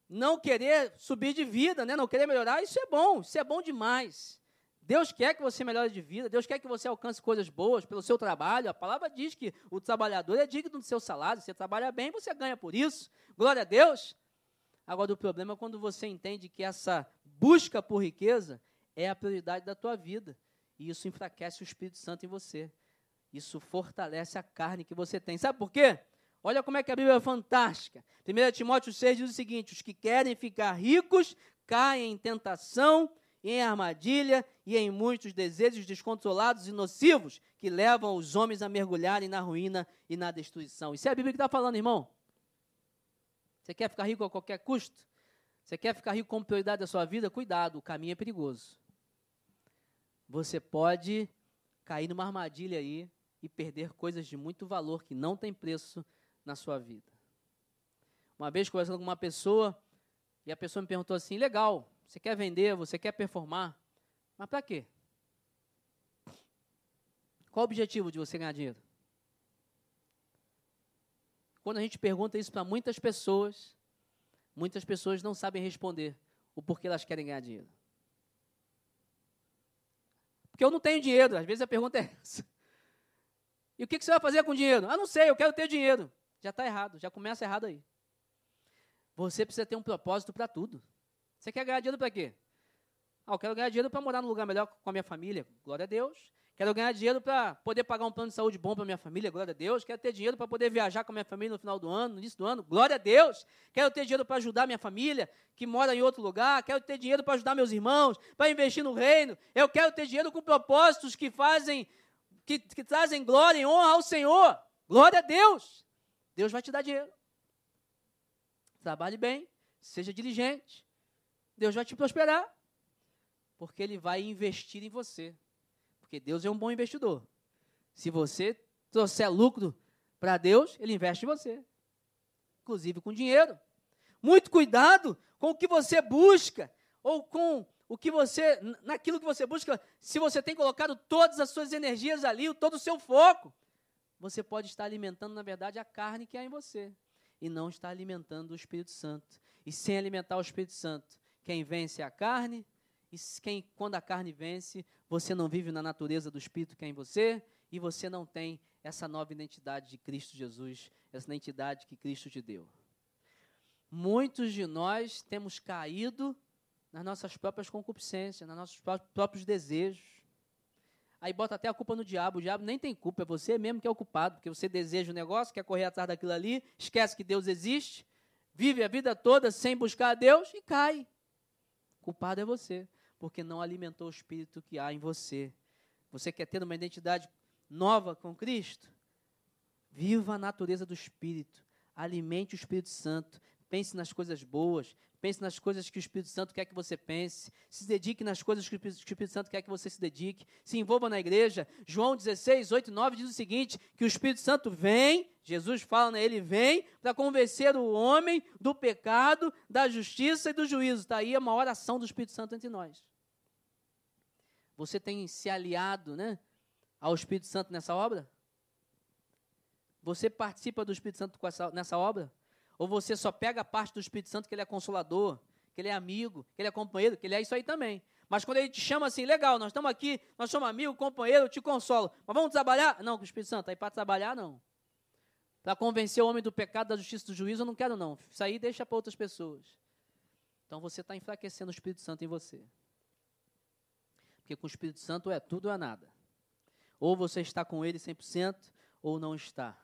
não querer subir de vida, né? não querer melhorar, isso é bom, isso é bom demais. Deus quer que você melhore de vida, Deus quer que você alcance coisas boas pelo seu trabalho. A palavra diz que o trabalhador é digno do seu salário. Você trabalha bem, você ganha por isso. Glória a Deus. Agora, o problema é quando você entende que essa busca por riqueza é a prioridade da tua vida. E isso enfraquece o Espírito Santo em você. Isso fortalece a carne que você tem. Sabe por quê? Olha como é que a Bíblia é fantástica. 1 Timóteo 6 diz o seguinte: os que querem ficar ricos caem em tentação em armadilha e em muitos desejos descontrolados e nocivos que levam os homens a mergulharem na ruína e na destruição. Isso é a Bíblia que está falando, irmão. Você quer ficar rico a qualquer custo? Você quer ficar rico como prioridade da sua vida? Cuidado, o caminho é perigoso. Você pode cair numa armadilha aí e perder coisas de muito valor que não tem preço na sua vida. Uma vez conversando com uma pessoa, e a pessoa me perguntou assim: legal, você quer vender, você quer performar, mas para quê? Qual o objetivo de você ganhar dinheiro? Quando a gente pergunta isso para muitas pessoas, muitas pessoas não sabem responder o porquê elas querem ganhar dinheiro. Porque eu não tenho dinheiro, às vezes a pergunta é essa. E o que você vai fazer com o dinheiro? Ah, não sei, eu quero ter dinheiro. Já está errado, já começa errado aí. Você precisa ter um propósito para tudo. Você quer ganhar dinheiro para quê? Ah, eu quero ganhar dinheiro para morar num lugar melhor com a minha família. Glória a Deus. Quero ganhar dinheiro para poder pagar um plano de saúde bom para minha família. Glória a Deus. Quero ter dinheiro para poder viajar com a minha família no final do ano, no início do ano. Glória a Deus. Quero ter dinheiro para ajudar minha família que mora em outro lugar. Quero ter dinheiro para ajudar meus irmãos, para investir no reino. Eu quero ter dinheiro com propósitos que fazem, que, que trazem glória e honra ao Senhor. Glória a Deus. Deus vai te dar dinheiro. Trabalhe bem, seja diligente. Deus vai te prosperar. Porque Ele vai investir em você. Porque Deus é um bom investidor. Se você trouxer lucro para Deus, Ele investe em você. Inclusive com dinheiro. Muito cuidado com o que você busca. Ou com o que você, naquilo que você busca, se você tem colocado todas as suas energias ali, todo o seu foco, você pode estar alimentando, na verdade, a carne que há em você e não está alimentando o Espírito Santo. E sem alimentar o Espírito Santo, quem vence é a carne, e quem, quando a carne vence, você não vive na natureza do Espírito que é em você, e você não tem essa nova identidade de Cristo Jesus, essa identidade que Cristo te deu. Muitos de nós temos caído nas nossas próprias concupiscências, nos nossos próprios desejos. Aí bota até a culpa no diabo. O diabo nem tem culpa, é você mesmo que é o culpado, porque você deseja o um negócio, quer correr atrás daquilo ali, esquece que Deus existe, vive a vida toda sem buscar a Deus e cai. Culpado é você, porque não alimentou o espírito que há em você. Você quer ter uma identidade nova com Cristo? Viva a natureza do Espírito. Alimente o Espírito Santo. Pense nas coisas boas. Pense nas coisas que o Espírito Santo quer que você pense. Se dedique nas coisas que o Espírito Santo quer que você se dedique. Se envolva na igreja. João 16, 8 e 9 diz o seguinte: que o Espírito Santo vem, Jesus fala, né, ele vem para convencer o homem do pecado, da justiça e do juízo. Está aí uma oração do Espírito Santo entre nós. Você tem se aliado né, ao Espírito Santo nessa obra? Você participa do Espírito Santo nessa obra? Ou você só pega a parte do Espírito Santo que ele é consolador, que ele é amigo, que ele é companheiro, que ele é isso aí também. Mas quando ele te chama assim, legal, nós estamos aqui, nós somos amigos, companheiro, eu te consolo. Mas vamos trabalhar? Não, com o Espírito Santo, aí para trabalhar, não. Para convencer o homem do pecado, da justiça do juízo, eu não quero, não. Isso aí deixa para outras pessoas. Então você está enfraquecendo o Espírito Santo em você. Porque com o Espírito Santo é tudo ou é nada. Ou você está com ele 100% ou não está.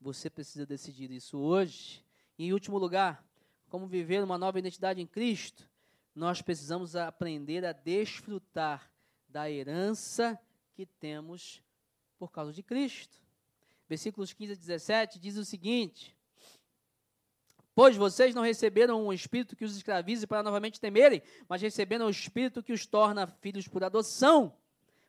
Você precisa decidir isso hoje em último lugar, como viver uma nova identidade em Cristo, nós precisamos aprender a desfrutar da herança que temos por causa de Cristo. Versículos 15 a 17 diz o seguinte: Pois vocês não receberam um espírito que os escravize para novamente temerem, mas receberam o espírito que os torna filhos por adoção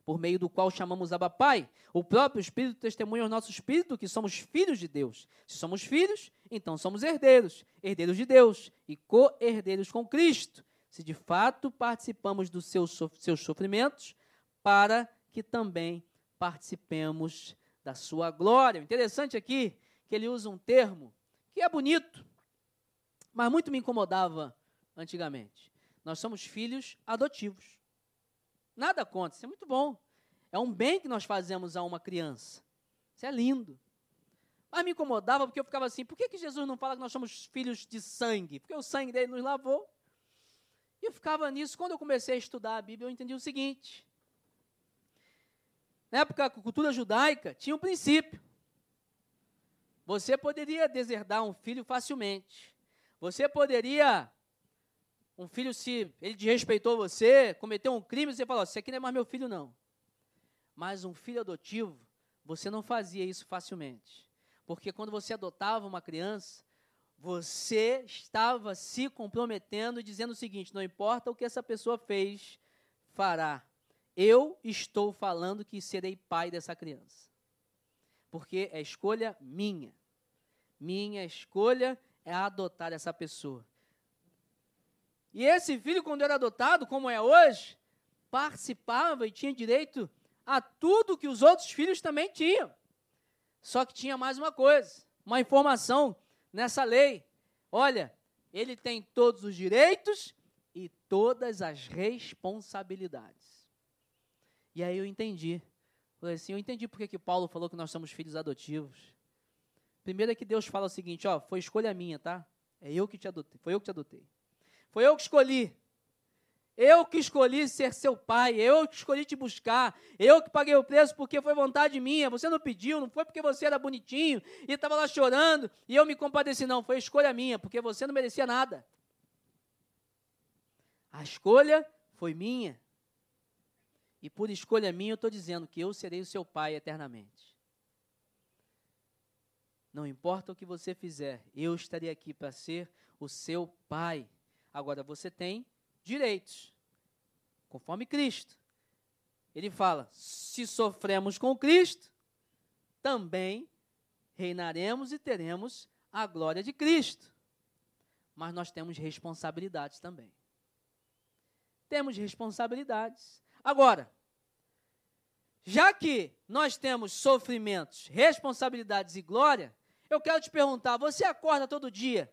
por meio do qual chamamos Abba Pai. O próprio Espírito testemunha ao nosso Espírito que somos filhos de Deus. Se somos filhos, então somos herdeiros, herdeiros de Deus e co-herdeiros com Cristo, se de fato participamos dos seus, seus sofrimentos, para que também participemos da sua glória. O interessante aqui que ele usa um termo que é bonito, mas muito me incomodava antigamente. Nós somos filhos adotivos. Nada contra, isso é muito bom. É um bem que nós fazemos a uma criança. Isso é lindo. Mas me incomodava porque eu ficava assim: por que, que Jesus não fala que nós somos filhos de sangue? Porque o sangue dele nos lavou. E eu ficava nisso. Quando eu comecei a estudar a Bíblia, eu entendi o seguinte: na época, a cultura judaica tinha um princípio. Você poderia deserdar um filho facilmente. Você poderia um filho, se ele desrespeitou você, cometeu um crime, você falou: Você aqui não é mais meu filho, não. Mas um filho adotivo, você não fazia isso facilmente. Porque quando você adotava uma criança, você estava se comprometendo, dizendo o seguinte: não importa o que essa pessoa fez, fará. Eu estou falando que serei pai dessa criança. Porque é escolha minha. Minha escolha é adotar essa pessoa. E esse filho, quando era adotado, como é hoje, participava e tinha direito a tudo que os outros filhos também tinham. Só que tinha mais uma coisa, uma informação nessa lei. Olha, ele tem todos os direitos e todas as responsabilidades. E aí eu entendi. Falei assim, eu entendi porque que Paulo falou que nós somos filhos adotivos. Primeiro é que Deus fala o seguinte, ó, foi escolha minha, tá? É eu que te adotei, foi eu que te adotei. Foi eu que escolhi. Eu que escolhi ser seu pai, eu que escolhi te buscar, eu que paguei o preço porque foi vontade minha. Você não pediu, não foi porque você era bonitinho e estava lá chorando e eu me compadeci, não. Foi escolha minha, porque você não merecia nada. A escolha foi minha. E por escolha minha eu estou dizendo que eu serei o seu pai eternamente. Não importa o que você fizer, eu estarei aqui para ser o seu pai. Agora você tem direitos, conforme Cristo. Ele fala: se sofremos com Cristo, também reinaremos e teremos a glória de Cristo. Mas nós temos responsabilidades também. Temos responsabilidades. Agora, já que nós temos sofrimentos, responsabilidades e glória, eu quero te perguntar: você acorda todo dia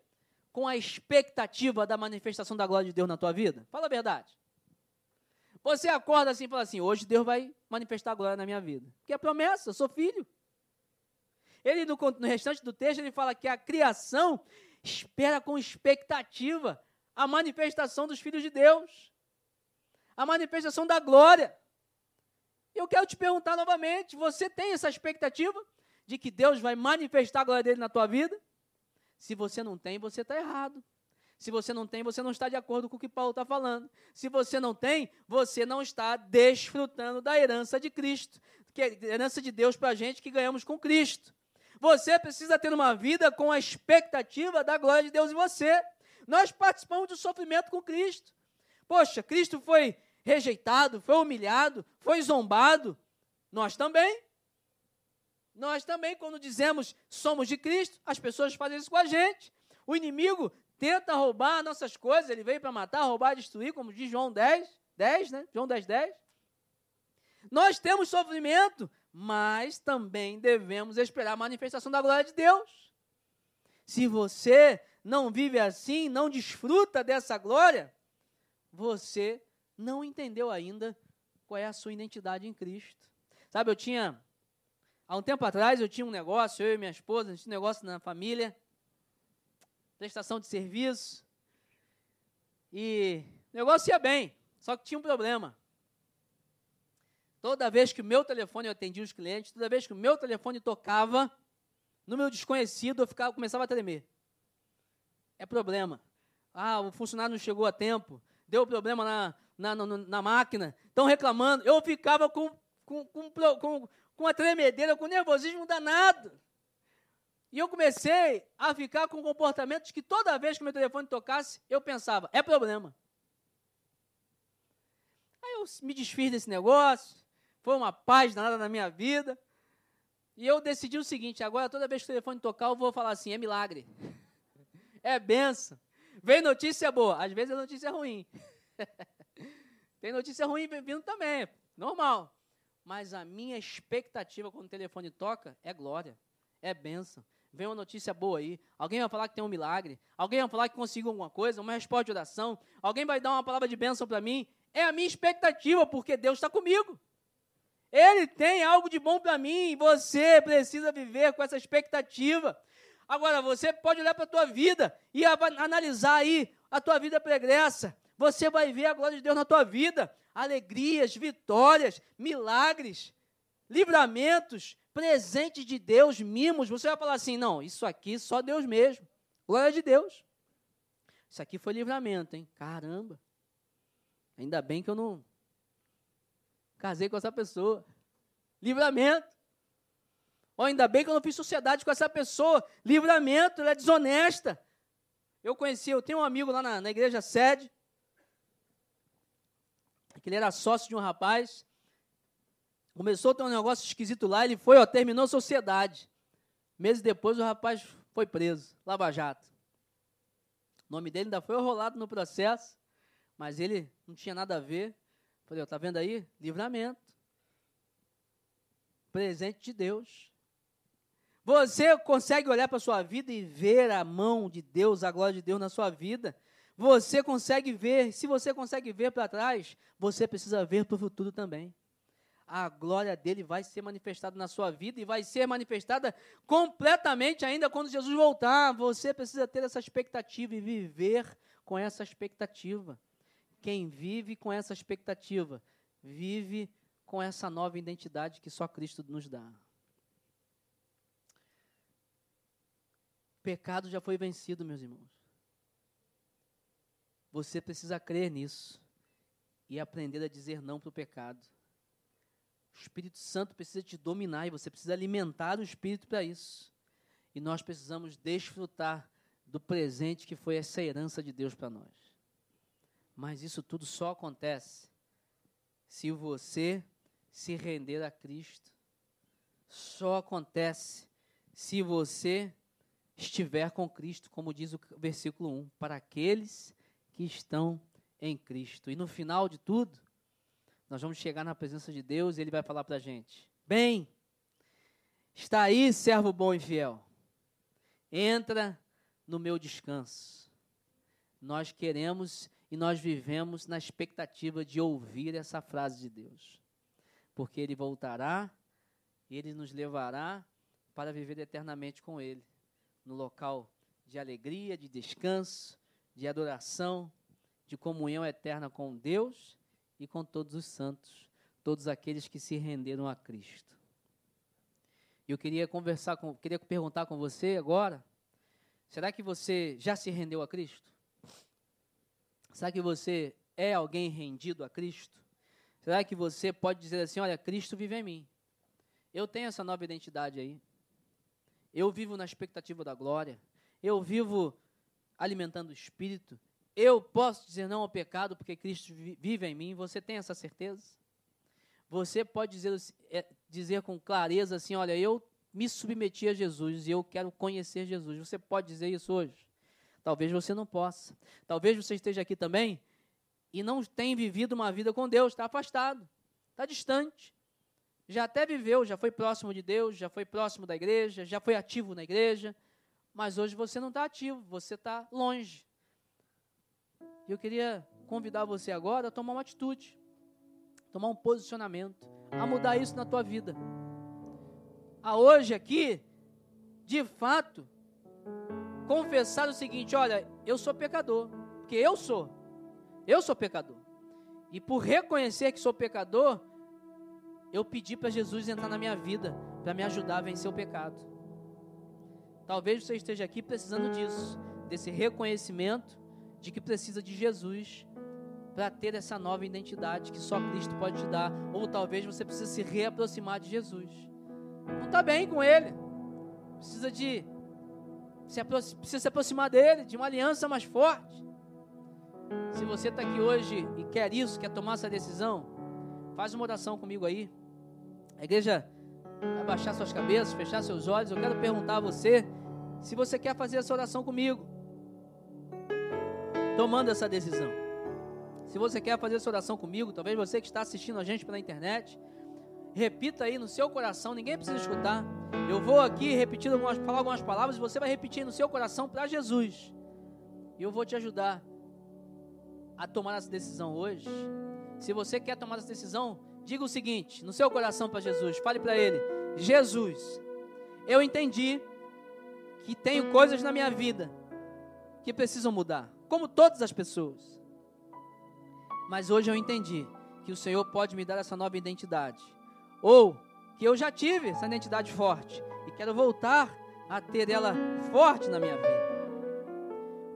com a expectativa da manifestação da glória de Deus na tua vida? Fala a verdade. Você acorda assim e fala assim: hoje Deus vai manifestar a glória na minha vida. Que é promessa, eu sou filho. Ele, no, no restante do texto, ele fala que a criação espera com expectativa a manifestação dos filhos de Deus, a manifestação da glória. Eu quero te perguntar novamente: você tem essa expectativa de que Deus vai manifestar a glória dele na tua vida? Se você não tem, você está errado. Se você não tem, você não está de acordo com o que Paulo está falando. Se você não tem, você não está desfrutando da herança de Cristo, que é herança de Deus para a gente que ganhamos com Cristo. Você precisa ter uma vida com a expectativa da glória de Deus em você. Nós participamos do sofrimento com Cristo. Poxa, Cristo foi rejeitado, foi humilhado, foi zombado. Nós também. Nós também, quando dizemos somos de Cristo, as pessoas fazem isso com a gente. O inimigo tenta roubar nossas coisas, ele veio para matar, roubar, destruir, como diz João 10, 10, né? João 10, 10. Nós temos sofrimento, mas também devemos esperar a manifestação da glória de Deus. Se você não vive assim, não desfruta dessa glória, você não entendeu ainda qual é a sua identidade em Cristo. Sabe, eu tinha, há um tempo atrás, eu tinha um negócio, eu e minha esposa, a gente tinha um negócio na família, prestação de serviço, e o negócio ia bem, só que tinha um problema. Toda vez que o meu telefone eu atendia os clientes, toda vez que o meu telefone tocava, no meu desconhecido, eu ficava, começava a tremer. É problema. Ah, o funcionário não chegou a tempo, deu problema na, na, na, na máquina, estão reclamando. Eu ficava com, com, com, com, com a tremedeira, com nervosismo danado. E eu comecei a ficar com comportamentos que toda vez que meu telefone tocasse, eu pensava, é problema. Aí eu me desfiz desse negócio, foi uma paz nada na minha vida. E eu decidi o seguinte: agora, toda vez que o telefone tocar, eu vou falar assim: é milagre. É benção. Vem notícia boa. Às vezes é notícia ruim. Tem notícia ruim vindo também. Normal. Mas a minha expectativa quando o telefone toca é glória. É benção. Vem uma notícia boa aí. Alguém vai falar que tem um milagre. Alguém vai falar que conseguiu alguma coisa, uma resposta de oração. Alguém vai dar uma palavra de bênção para mim. É a minha expectativa, porque Deus está comigo. Ele tem algo de bom para mim, você precisa viver com essa expectativa. Agora, você pode olhar para a tua vida e analisar aí a tua vida pregressa. Você vai ver a glória de Deus na tua vida, alegrias, vitórias, milagres, livramentos, presentes de Deus, mimos. Você vai falar assim: não, isso aqui só Deus mesmo. Glória de Deus. Isso aqui foi livramento, hein? Caramba. Ainda bem que eu não Casei com essa pessoa. Livramento. Ou ainda bem que eu não fiz sociedade com essa pessoa. Livramento, ela é desonesta. Eu conheci, eu tenho um amigo lá na, na igreja sede, que ele era sócio de um rapaz. Começou a ter um negócio esquisito lá, ele foi, ó, terminou a sociedade. Meses depois o rapaz foi preso, Lava Jato. O nome dele ainda foi rolado no processo, mas ele não tinha nada a ver. Falei, está vendo aí? Livramento. Presente de Deus. Você consegue olhar para a sua vida e ver a mão de Deus, a glória de Deus na sua vida. Você consegue ver, se você consegue ver para trás, você precisa ver para o futuro também. A glória dele vai ser manifestada na sua vida e vai ser manifestada completamente ainda quando Jesus voltar. Você precisa ter essa expectativa e viver com essa expectativa. Quem vive com essa expectativa, vive com essa nova identidade que só Cristo nos dá. O pecado já foi vencido, meus irmãos. Você precisa crer nisso e aprender a dizer não para o pecado. O Espírito Santo precisa te dominar e você precisa alimentar o Espírito para isso. E nós precisamos desfrutar do presente que foi essa herança de Deus para nós. Mas isso tudo só acontece se você se render a Cristo. Só acontece se você estiver com Cristo, como diz o versículo 1, para aqueles que estão em Cristo. E no final de tudo, nós vamos chegar na presença de Deus e Ele vai falar para a gente: Bem, está aí, servo bom e fiel, entra no meu descanso. Nós queremos e nós vivemos na expectativa de ouvir essa frase de Deus. Porque Ele voltará e Ele nos levará para viver eternamente com Ele, no local de alegria, de descanso, de adoração, de comunhão eterna com Deus e com todos os santos, todos aqueles que se renderam a Cristo. Eu queria conversar com, queria perguntar com você agora, será que você já se rendeu a Cristo? Será que você é alguém rendido a Cristo? Será que você pode dizer assim: olha, Cristo vive em mim? Eu tenho essa nova identidade aí. Eu vivo na expectativa da glória. Eu vivo alimentando o espírito. Eu posso dizer não ao pecado porque Cristo vive em mim. Você tem essa certeza? Você pode dizer, é, dizer com clareza assim: olha, eu me submeti a Jesus e eu quero conhecer Jesus. Você pode dizer isso hoje? Talvez você não possa. Talvez você esteja aqui também e não tenha vivido uma vida com Deus, está afastado, está distante. Já até viveu, já foi próximo de Deus, já foi próximo da igreja, já foi ativo na igreja, mas hoje você não está ativo, você está longe. E eu queria convidar você agora a tomar uma atitude, tomar um posicionamento, a mudar isso na tua vida. A hoje aqui, de fato, confessar o seguinte: olha, eu sou pecador, porque eu sou, eu sou pecador. E por reconhecer que sou pecador, eu pedi para Jesus entrar na minha vida, para me ajudar a vencer o pecado. Talvez você esteja aqui precisando disso, desse reconhecimento de que precisa de Jesus para ter essa nova identidade que só Cristo pode te dar. Ou talvez você precise se reaproximar de Jesus. Não está bem com Ele. Precisa de se, precisa se aproximar dele, de uma aliança mais forte. Se você está aqui hoje e quer isso, quer tomar essa decisão, faz uma oração comigo aí. A igreja vai baixar suas cabeças, fechar seus olhos. Eu quero perguntar a você se você quer fazer essa oração comigo, tomando essa decisão. Se você quer fazer essa oração comigo, talvez você que está assistindo a gente pela internet, repita aí no seu coração, ninguém precisa escutar. Eu vou aqui repetir algumas, falar algumas palavras e você vai repetir no seu coração para Jesus. E eu vou te ajudar a tomar essa decisão hoje. Se você quer tomar essa decisão, diga o seguinte, no seu coração para Jesus, fale para ele: Jesus, eu entendi que tenho coisas na minha vida que precisam mudar, como todas as pessoas. Mas hoje eu entendi que o Senhor pode me dar essa nova identidade. Ou que eu já tive essa identidade forte e quero voltar a ter ela forte na minha vida.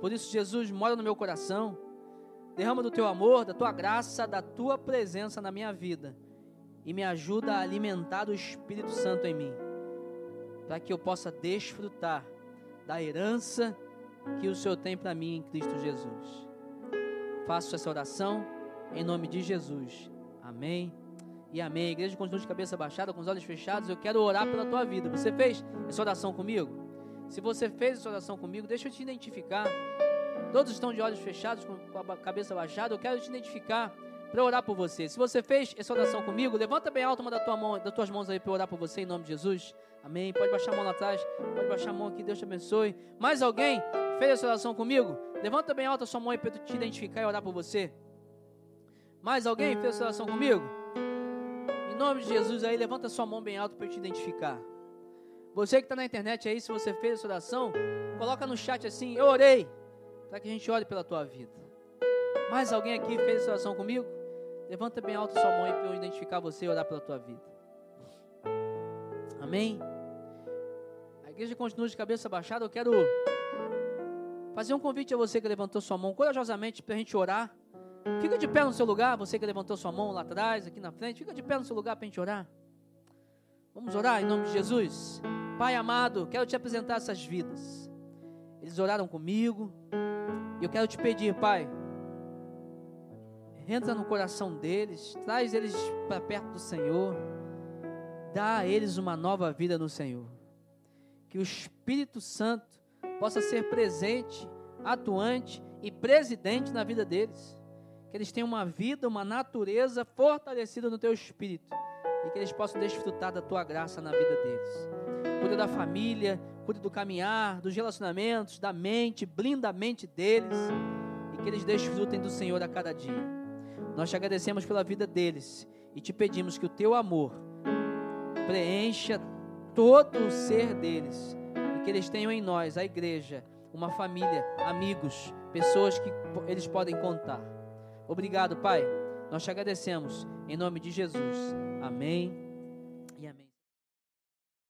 Por isso, Jesus mora no meu coração, derrama do teu amor, da tua graça, da tua presença na minha vida e me ajuda a alimentar o Espírito Santo em mim, para que eu possa desfrutar da herança que o Senhor tem para mim em Cristo Jesus. Faço essa oração em nome de Jesus. Amém e amém. A igreja continua de cabeça baixada, com os olhos fechados. Eu quero orar pela tua vida. Você fez essa oração comigo? Se você fez essa oração comigo, deixa eu te identificar. Todos estão de olhos fechados, com a cabeça baixada. Eu quero te identificar para orar por você. Se você fez essa oração comigo, levanta bem alto uma da tua mão, das tuas mãos aí para orar por você em nome de Jesus. Amém. Pode baixar a mão lá atrás, pode baixar a mão aqui, Deus te abençoe. Mais alguém fez essa oração comigo? Levanta bem alto a sua mão aí para te identificar e orar por você. Mais alguém fez essa oração comigo? Em nome de Jesus aí, levanta sua mão bem alto para te identificar. Você que está na internet aí, se você fez essa oração, coloca no chat assim, eu orei, para que a gente ore pela tua vida. Mais alguém aqui fez essa oração comigo? Levanta bem alto sua mão aí para eu identificar você e orar pela tua vida. Amém? A igreja continua de cabeça baixada. Eu quero fazer um convite a você que levantou sua mão corajosamente para a gente orar. Fica de pé no seu lugar, você que levantou sua mão lá atrás, aqui na frente. Fica de pé no seu lugar para a gente orar. Vamos orar em nome de Jesus. Pai amado, quero te apresentar essas vidas. Eles oraram comigo. E eu quero te pedir, Pai, entra no coração deles, traz eles para perto do Senhor, dá a eles uma nova vida no Senhor. Que o Espírito Santo possa ser presente, atuante e presidente na vida deles que eles tenham uma vida, uma natureza fortalecida no teu espírito e que eles possam desfrutar da tua graça na vida deles. Cuida da família, cuida do caminhar, dos relacionamentos, da mente, blinda a mente deles e que eles desfrutem do Senhor a cada dia. Nós te agradecemos pela vida deles e te pedimos que o teu amor preencha todo o ser deles e que eles tenham em nós, a igreja, uma família, amigos, pessoas que eles podem contar. Obrigado, Pai. Nós te agradecemos. Em nome de Jesus. Amém